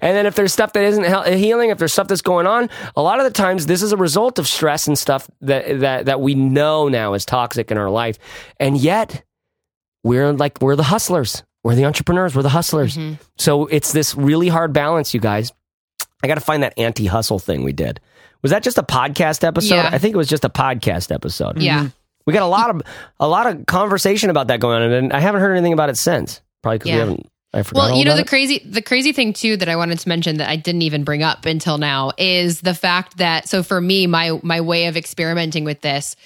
And then if there's stuff that isn't he- healing if there's stuff that's going on a lot of the times this is a result of stress and stuff that that that we know now is toxic in our life. And yet we're like we're the hustlers. We're the entrepreneurs. We're the hustlers. Mm-hmm. So it's this really hard balance you guys. I got to find that anti-hustle thing we did was that just a podcast episode Yeah. i think it was just a podcast episode Yeah. Mm-hmm. we got a lot of a lot of conversation about that going on and i haven't heard anything about it since probably because Yeah. we haven't i forgot Well, all you know about the it. crazy the crazy thing too that I wanted to mention that I didn't even bring up until now is the fact that so for me my my way of experimenting with this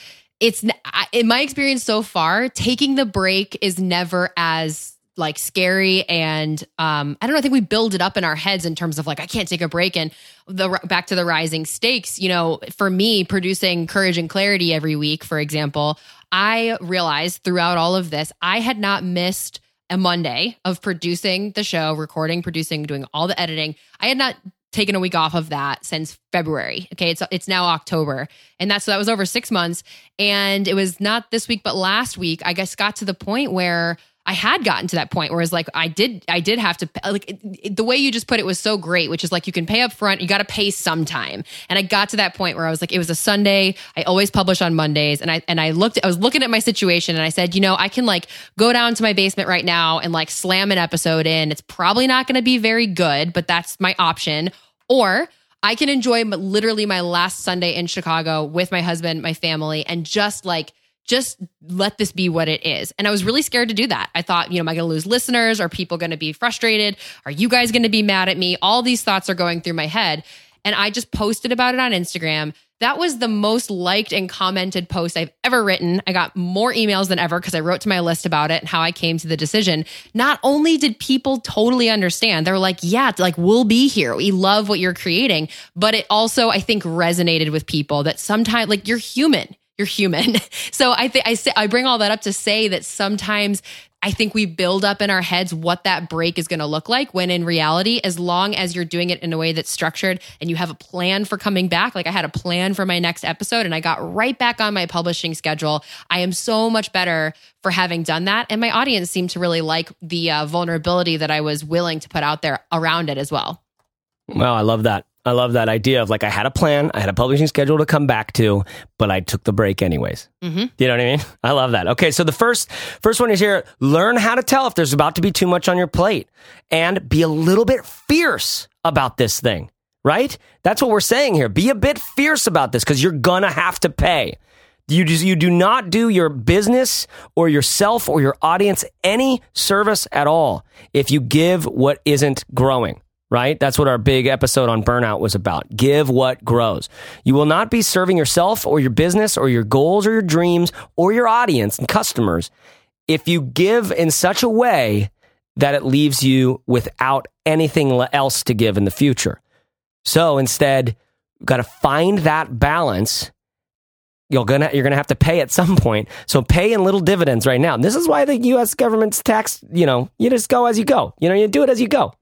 it's in my experience so far taking the break is never as like scary and um I don't know I think we build it up in our heads in terms of like I can't take a break and the back to the rising stakes you know for me producing courage and clarity every week for example I realized throughout all of this I had not missed a Monday of producing the show, recording, producing, doing all the editing. I had not taken a week off of that since February. Okay, it's it's now October, and that's so that was over six months. And it was not this week, but last week. I guess got to the point where I had gotten to that point where it's like I did I did have to like it, it- the way you just put it was so great, which is like you can pay up front, you got to pay sometime. And I got to that point where I was like, it was a Sunday. I always publish on Mondays, and I and I looked, I was looking at my situation, and I said, you know, I can like go down to my basement right now and like slam an episode in. It's probably not going to be very good, but that's my option. Or I can enjoy literally my last Sunday in Chicago with my husband, my family, and just like just let this be what it is. And I was really scared to do that. I thought, you know, am I going to lose listeners? Are people going to be frustrated? Are you guys going to be mad at me? All these thoughts are going through my head. And I just posted about it on Instagram. That was the most liked and commented post I've ever written. I got more emails than ever because I wrote to my list about it and how I came to the decision. Not only did people totally understand, they were like, yeah, like we'll be here. We love what you're creating. But it also, I think, resonated with people that sometimes, like, you're human you're human. So I think I say I bring all that up to say that sometimes I think we build up in our heads what that break is going to look like when in reality as long as you're doing it in a way that's structured and you have a plan for coming back like I had a plan for my next episode and I got right back on my publishing schedule. I am so much better for having done that and my audience seemed to really like the uh, vulnerability that I was willing to put out there around it as well. Wow, I love that. I love that idea of like I had a plan, I had a publishing schedule to come back to, but I took the break anyways. Mm-hmm. You know what I mean? I love that. Okay, so the first first one is here: learn how to tell if there's about to be too much on your plate, and be a little bit fierce about this thing. Right? That's what we're saying here. Be a bit fierce about this because you're gonna have to pay. You just, you do not do your business or yourself or your audience any service at all if you give what isn't growing right? That's what our big episode on burnout was about. Give what grows. You will not be serving yourself or your business or your goals or your dreams or your audience and customers if you give in such a way that it leaves you without anything else to give in the future. So instead, you've got to find that balance. You're gonna you're gonna have to pay at some point. So pay in little dividends right now. this is why the U.S. government's tax. You know, you just go as you go. You know, you do it as you go.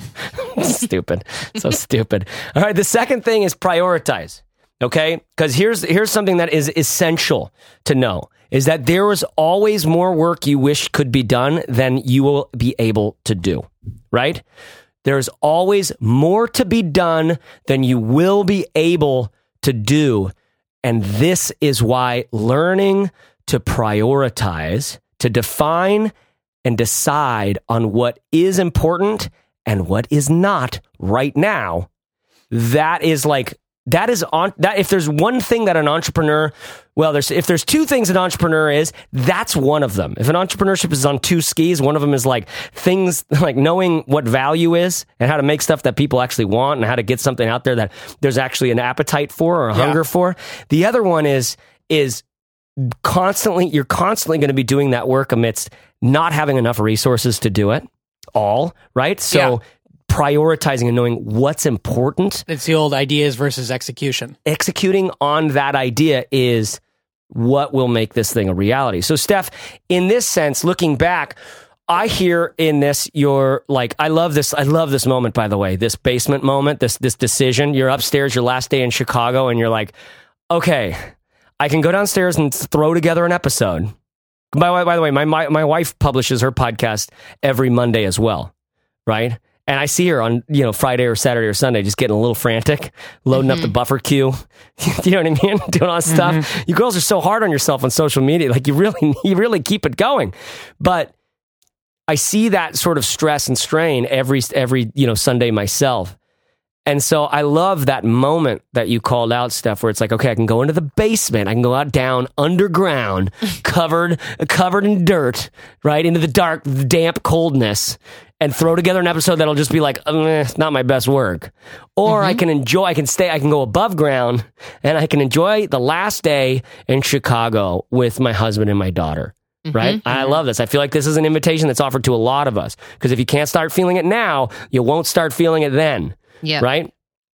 stupid, so stupid. All right. The second thing is prioritize. Okay, because here's here's something that is essential to know is that there is always more work you wish could be done than you will be able to do. Right? There's always more to be done than you will be able to do. And this is why learning to prioritize, to define and decide on what is important and what is not right now, that is like that is on that if there's one thing that an entrepreneur well there's if there's two things an entrepreneur is that's one of them. If an entrepreneurship is on two skis one of them is like things like knowing what value is and how to make stuff that people actually want and how to get something out there that there's actually an appetite for or a yeah. hunger for. The other one is is constantly you're constantly going to be doing that work amidst not having enough resources to do it all right so yeah prioritizing and knowing what's important. It's the old ideas versus execution. Executing on that idea is what will make this thing a reality. So, Steph, in this sense, looking back, I hear in this your like I love this I love this moment by the way this basement moment this this decision you're upstairs your last day in Chicago and you're like okay I can go downstairs and throw together an episode by, by the way my, my my wife publishes her podcast every Monday as well right and I see her on, you know, Friday or Saturday or Sunday just getting a little frantic, loading mm-hmm. up the mm-hmm. buffer queue. you know what I mean? Doing all this stuff. Mm-hmm. You girls are so hard on yourself on social media. Like you really, you really keep it going. But I see that sort of stress and strain every, every, you know, Sunday myself. And so I love that moment that you called out, Steph, where it's like, okay, I can go into the basement. I can go out down underground, covered, covered in dirt, right? Into the dark, damp coldness and throw together an episode that'll just be like, eh, not my best work. Or mm-hmm. I can enjoy, I can stay, I can go above ground and I can enjoy the last day in Chicago with my husband and my daughter. Mm-hmm. Right? Mm-hmm. I love this. I feel like this is an invitation that's offered to a lot of us because if you can't start feeling it now, you won't start feeling it then. Yeah. Right?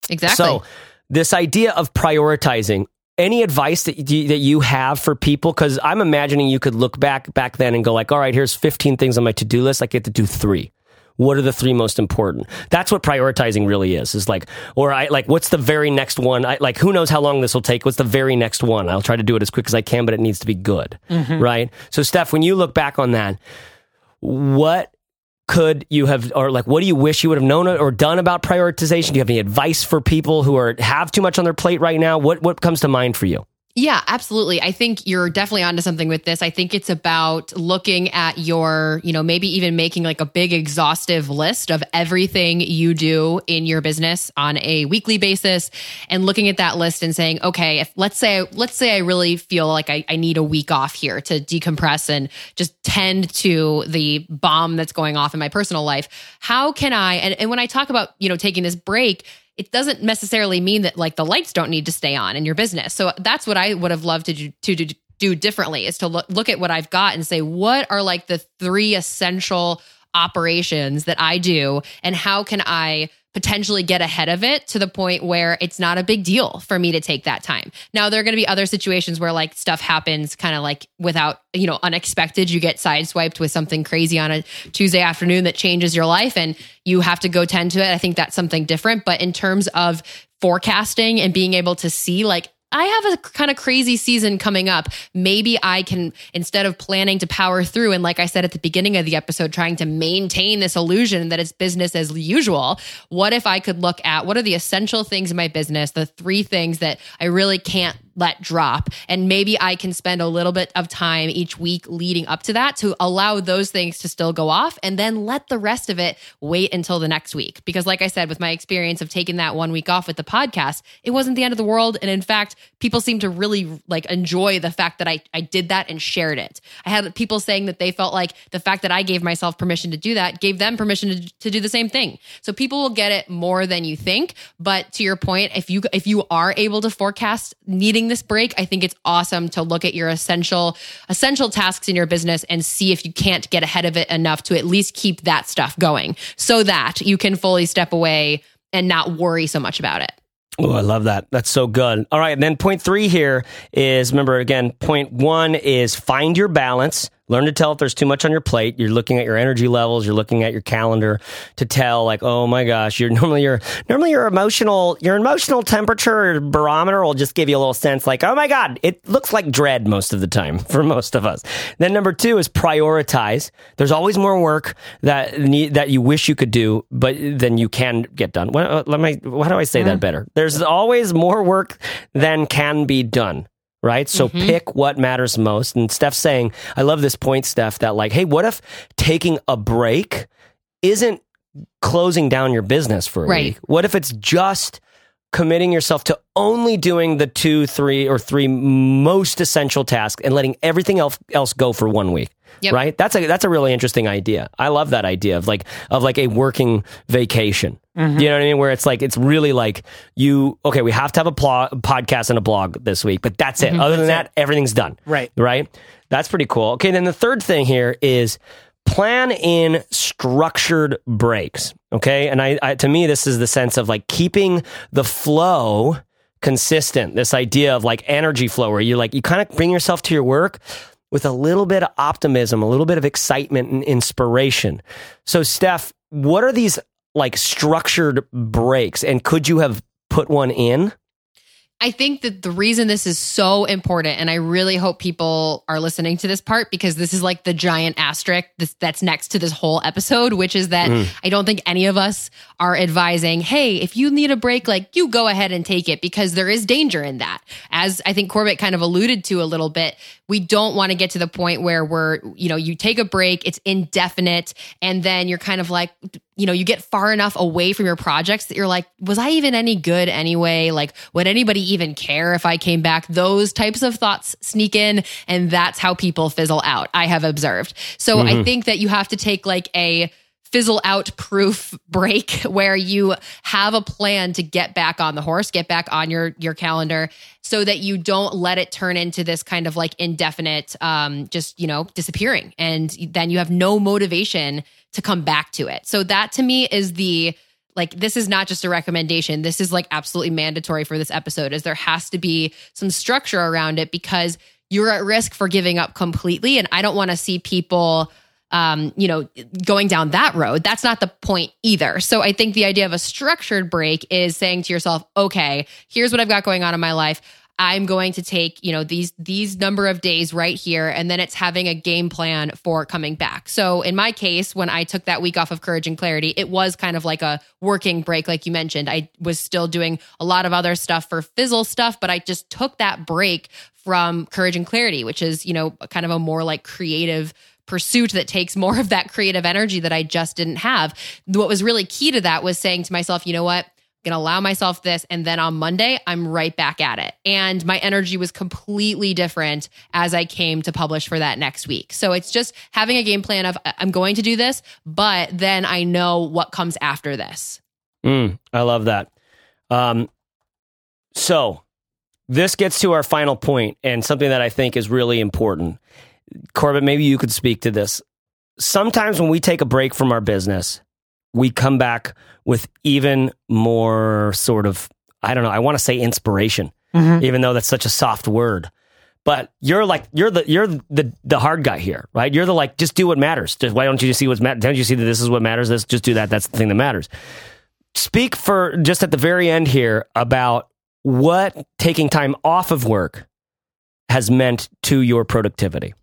Exactly. So, this idea of prioritizing any advice that you, that you have for people because i'm imagining you could look back back then and go like all right here's 15 things on my to-do list i get to do three what are the three most important? That's what prioritizing really is. Is like, or I like, what's the very next one? I like, who knows how long this will take? What's the very next one? I'll try to do it as quick as I can, but it needs to be good, mm-hmm. right? So, Steph, when you look back on that, what could you have, or like, what do you wish you would have known or done about prioritization? Do you have any advice for people who are have too much on their plate right now? What what comes to mind for you? Yeah, absolutely. I think you're definitely onto something with this. I think it's about looking at your, you know, maybe even making like a big exhaustive list of everything you do in your business on a weekly basis and looking at that list and saying, okay, if let's say, let's say I really feel like I, I need a week off here to decompress and just tend to the bomb that's going off in my personal life. How can I, and, and when I talk about, you know, taking this break, it doesn't necessarily mean that like the lights don't need to stay on in your business. So that's what I would have loved to do, to do, do differently is to look, look at what I've got and say, what are like the three essential operations that I do and how can I potentially get ahead of it to the point where it's not a big deal for me to take that time. Now there are going to be other situations where like stuff happens kind of like without, you know, unexpected. You get sideswiped with something crazy on a Tuesday afternoon that changes your life and you have to go tend to it. I think that's something different, but in terms of forecasting and being able to see like I have a kind of crazy season coming up. Maybe I can, instead of planning to power through, and like I said at the beginning of the episode, trying to maintain this illusion that it's business as usual, what if I could look at what are the essential things in my business, the three things that I really can't let drop. And maybe I can spend a little bit of time each week leading up to that to allow those things to still go off and then let the rest of it wait until the next week. Because, like I said, with my experience of taking that one week off with the podcast, it wasn't the end of the world. And in fact, people seem to really like enjoy the fact that I, I did that and shared it. I had people saying that they felt like the fact that I gave myself permission to do that gave them permission to, to do the same thing. So people will get it more than you think. But to your point, if you if you are able to forecast needing this break, I think it's awesome to look at your essential essential tasks in your business and see if you can't get ahead of it enough to at least keep that stuff going so that you can fully step away and not worry so much about it. Oh, I love that. That's so good. All right. And then point three here is remember again, point one is find your balance. Learn to tell if there's too much on your plate. You're looking at your energy levels. You're looking at your calendar to tell, like, oh my gosh, you're normally your normally your emotional your emotional temperature barometer will just give you a little sense, like, oh my god, it looks like dread most of the time for most of us. Then number two is prioritize. There's always more work that that you wish you could do, but then you can get done. What, uh, let me. How do I say that mm. better? There's always more work than can be done right? So mm-hmm. pick what matters most. And Steph's saying, I love this point, Steph, that like, hey, what if taking a break isn't closing down your business for a right. week? What if it's just committing yourself to only doing the two, three, or three most essential tasks and letting everything else else go for one week. Yep. Right? That's a that's a really interesting idea. I love that idea of like of like a working vacation. Mm-hmm. You know what I mean? Where it's like it's really like you okay, we have to have a pl- podcast and a blog this week, but that's it. Mm-hmm. Other than that, it. everything's done. Right. Right? That's pretty cool. Okay, then the third thing here is plan in structured breaks. Okay. And I, I, to me, this is the sense of like keeping the flow consistent. This idea of like energy flow where you like, you kind of bring yourself to your work with a little bit of optimism, a little bit of excitement and inspiration. So, Steph, what are these like structured breaks? And could you have put one in? I think that the reason this is so important, and I really hope people are listening to this part because this is like the giant asterisk that's next to this whole episode, which is that mm. I don't think any of us are advising, hey, if you need a break, like you go ahead and take it because there is danger in that. As I think Corbett kind of alluded to a little bit, we don't want to get to the point where we're, you know, you take a break, it's indefinite, and then you're kind of like, you know, you get far enough away from your projects that you're like, was I even any good anyway? Like, would anybody even care if I came back? Those types of thoughts sneak in, and that's how people fizzle out. I have observed. So mm-hmm. I think that you have to take like a, fizzle out proof break where you have a plan to get back on the horse, get back on your your calendar so that you don't let it turn into this kind of like indefinite um just, you know, disappearing and then you have no motivation to come back to it. So that to me is the like this is not just a recommendation. This is like absolutely mandatory for this episode is there has to be some structure around it because you're at risk for giving up completely and I don't want to see people um, you know, going down that road. That's not the point either. So I think the idea of a structured break is saying to yourself, okay, here's what I've got going on in my life. I'm going to take, you know, these these number of days right here and then it's having a game plan for coming back. So in my case, when I took that week off of courage and clarity, it was kind of like a working break like you mentioned. I was still doing a lot of other stuff for fizzle stuff, but I just took that break from courage and clarity, which is, you know, kind of a more like creative pursuit that takes more of that creative energy that I just didn't have. What was really key to that was saying to myself, you know what? To allow myself this. And then on Monday, I'm right back at it. And my energy was completely different as I came to publish for that next week. So it's just having a game plan of I'm going to do this, but then I know what comes after this. Mm, I love that. Um, so this gets to our final point and something that I think is really important. Corbett, maybe you could speak to this. Sometimes when we take a break from our business, we come back with even more sort of, I don't know, I want to say inspiration, mm-hmm. even though that's such a soft word. But you're like you're the you're the the hard guy here, right? You're the like just do what matters. Just why don't you just see what's matter? Don't you see that this is what matters? This just do that. That's the thing that matters. Speak for just at the very end here about what taking time off of work has meant to your productivity.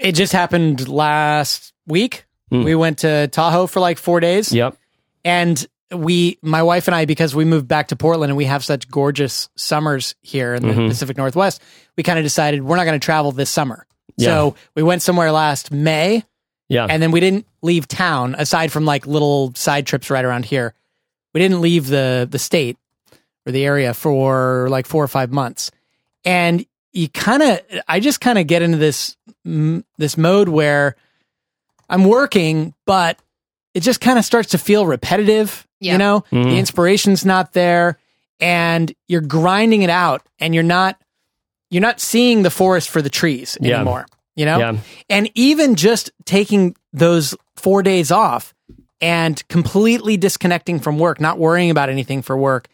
It just happened last week. Mm. We went to Tahoe for like four days. Yep. And we, my wife and I, because we moved back to Portland and we have such gorgeous summers here in the Mm-hmm. Pacific Northwest, we kind of decided we're not going to travel this summer. Yeah. So we went somewhere last May Yeah. and then we didn't leave town aside from like little side trips right around here. We didn't leave the the state or the area for like 4 or 5 months. And you kind of I just kind of get into this this mode where I'm working but it just kind of starts to feel repetitive, Yeah. you know? Mhm. The inspiration's not there and you're grinding it out and you're not you're not seeing the forest for the trees Yeah. anymore, you know? Yeah. And even just taking those four days off and completely disconnecting from work, not worrying about anything for work,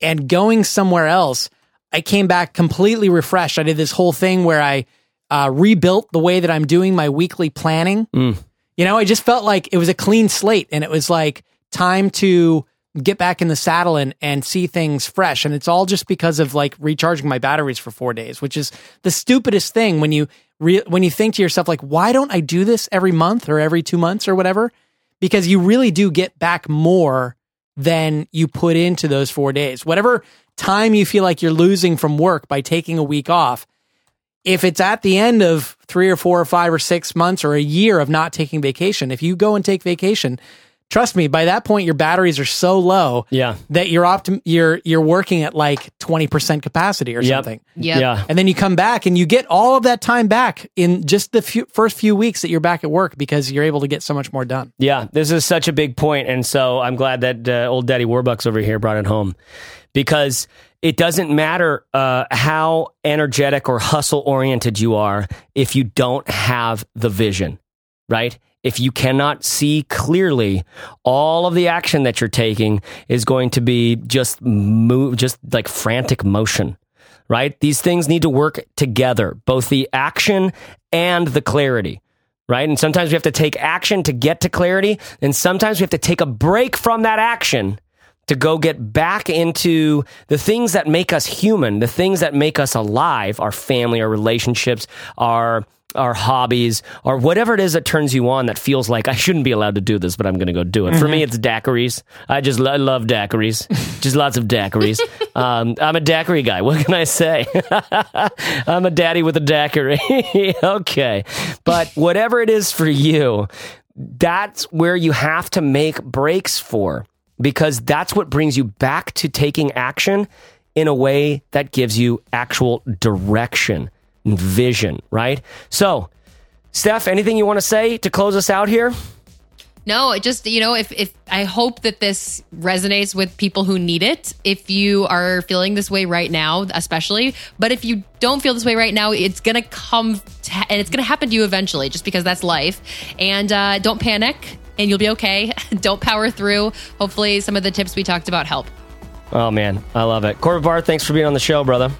and going somewhere else, I came back completely refreshed. I did this whole thing where I uh, rebuilt the way that I'm doing my weekly planning. Mm. You know, I just felt like it was a clean slate and it was like time to get back in the saddle and, and see things fresh. And it's all just because of like recharging my batteries for four days, which is the stupidest thing when you re- when you think to yourself, like, why don't I do this every month or every two months or whatever? Because you really do get back more than you put into those four days. Whatever time you feel like you're losing from work by taking a week off, if it's at the end of three or four or five or six months or a year of not taking vacation, if you go and take vacation, trust me, by that point your batteries are so low Yeah. that you're optim- you're you're working at like 20% capacity or Yep. something. Yep. Yeah. And then you come back and you get all of that time back in just the few, first few weeks that you're back at work because you're able to get so much more done. Yeah, this is such a big point, and so I'm glad that uh, old Daddy Warbucks over here brought it home because it doesn't matter uh, how energetic or hustle oriented you are if you don't have the vision, right? If you cannot see clearly, all of the action that you're taking is going to be just move, just like frantic motion right? These things need to work together, both the action and the clarity, right? And sometimes we have to take action to get to clarity, and sometimes we have to take a break from that action to go get back into the things that make us human, the things that make us alive, our family, our relationships, our our hobbies, or whatever it is that turns you on that feels like I shouldn't be allowed to do this, but I'm going to go do it. For me, it's daiquiris. I just lo- love daiquiris. just lots of daiquiris. Um, I'm a daiquiri guy. What can I say? I'm a daddy with a daiquiri. okay. But whatever it is for you, that's where you have to make breaks for because that's what brings you back to taking action in a way that gives you actual direction and vision, right? So, Steph, anything you want to say to close us out here? No, it just you know, if if I hope that this resonates with people who need it. If you are feeling this way right now, especially, but if you don't feel this way right now, it's come to, and it's gonna happen to you eventually, just because that's life. And uh, don't panic, and you'll be okay. don't power through. Hopefully, some of the tips we talked about help. Oh man, I love it. Corbett Barr, thanks for being on the show, brother.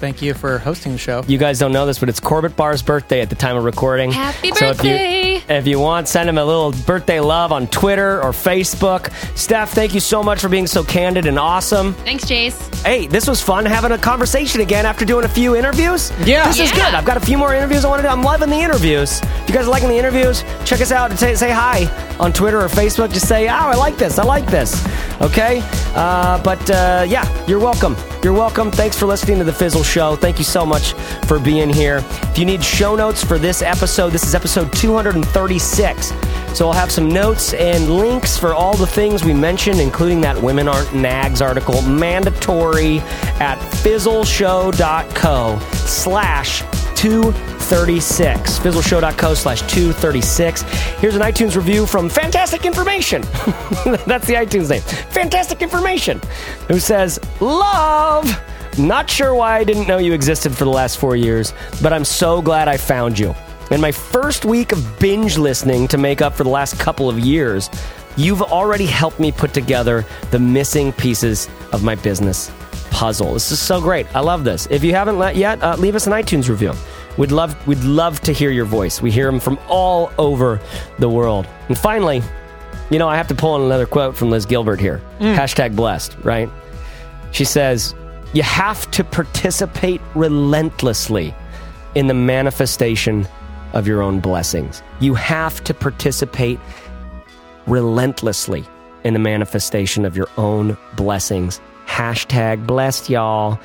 Thank you for hosting the show. You guys don't know this, but it's Corbett Barr's birthday at the time of recording. Happy So if you, birthday! if you want, send him a little birthday love on Twitter or Facebook. Steph, thank you so much for being so candid and awesome. Thanks, Chase. Hey, this was fun having a conversation again after doing a few interviews. Yeah. This is good. I've got a few more interviews I want to do. I'm loving the interviews. If you guys are liking the interviews, check us out and say, say hi on Twitter or Facebook. Just say, oh, I like this. I like this. Okay? Uh, but uh, yeah, you're welcome. You're welcome. Thanks for listening to The Fizzle Show. Thank you so much for being here. If you need show notes for this episode, this is episode 236. So I'll have some notes and links for all the things we mentioned, including that Women Aren't Nags article, mandatory at fizzleshow.co slash 236. Fizzleshow.co slash 236. Here's an iTunes review from Fantastic Information. That's the iTunes name. Fantastic Information. Who says, Love! Not sure why I didn't know you existed for the last four years, but I'm so glad I found you. In my first week of binge listening to make up for the last couple of years, you've already helped me put together the missing pieces of my business puzzle. This is so great. I love this. If you haven't let yet, uh, leave us an iTunes review. We'd love we'd love to hear your voice. We hear them from all over the world. And finally, you know, I have to pull in another quote from Liz Gilbert here. Mm. Hashtag blessed, right? She says, You have to participate relentlessly in the manifestation of your own blessings. You have to participate relentlessly in the manifestation of your own blessings. Hashtag blessed, y'all.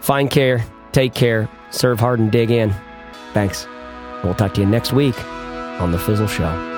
Find care, take care, serve hard, and dig in. Thanks. We'll talk to you next week on The Fizzle Show.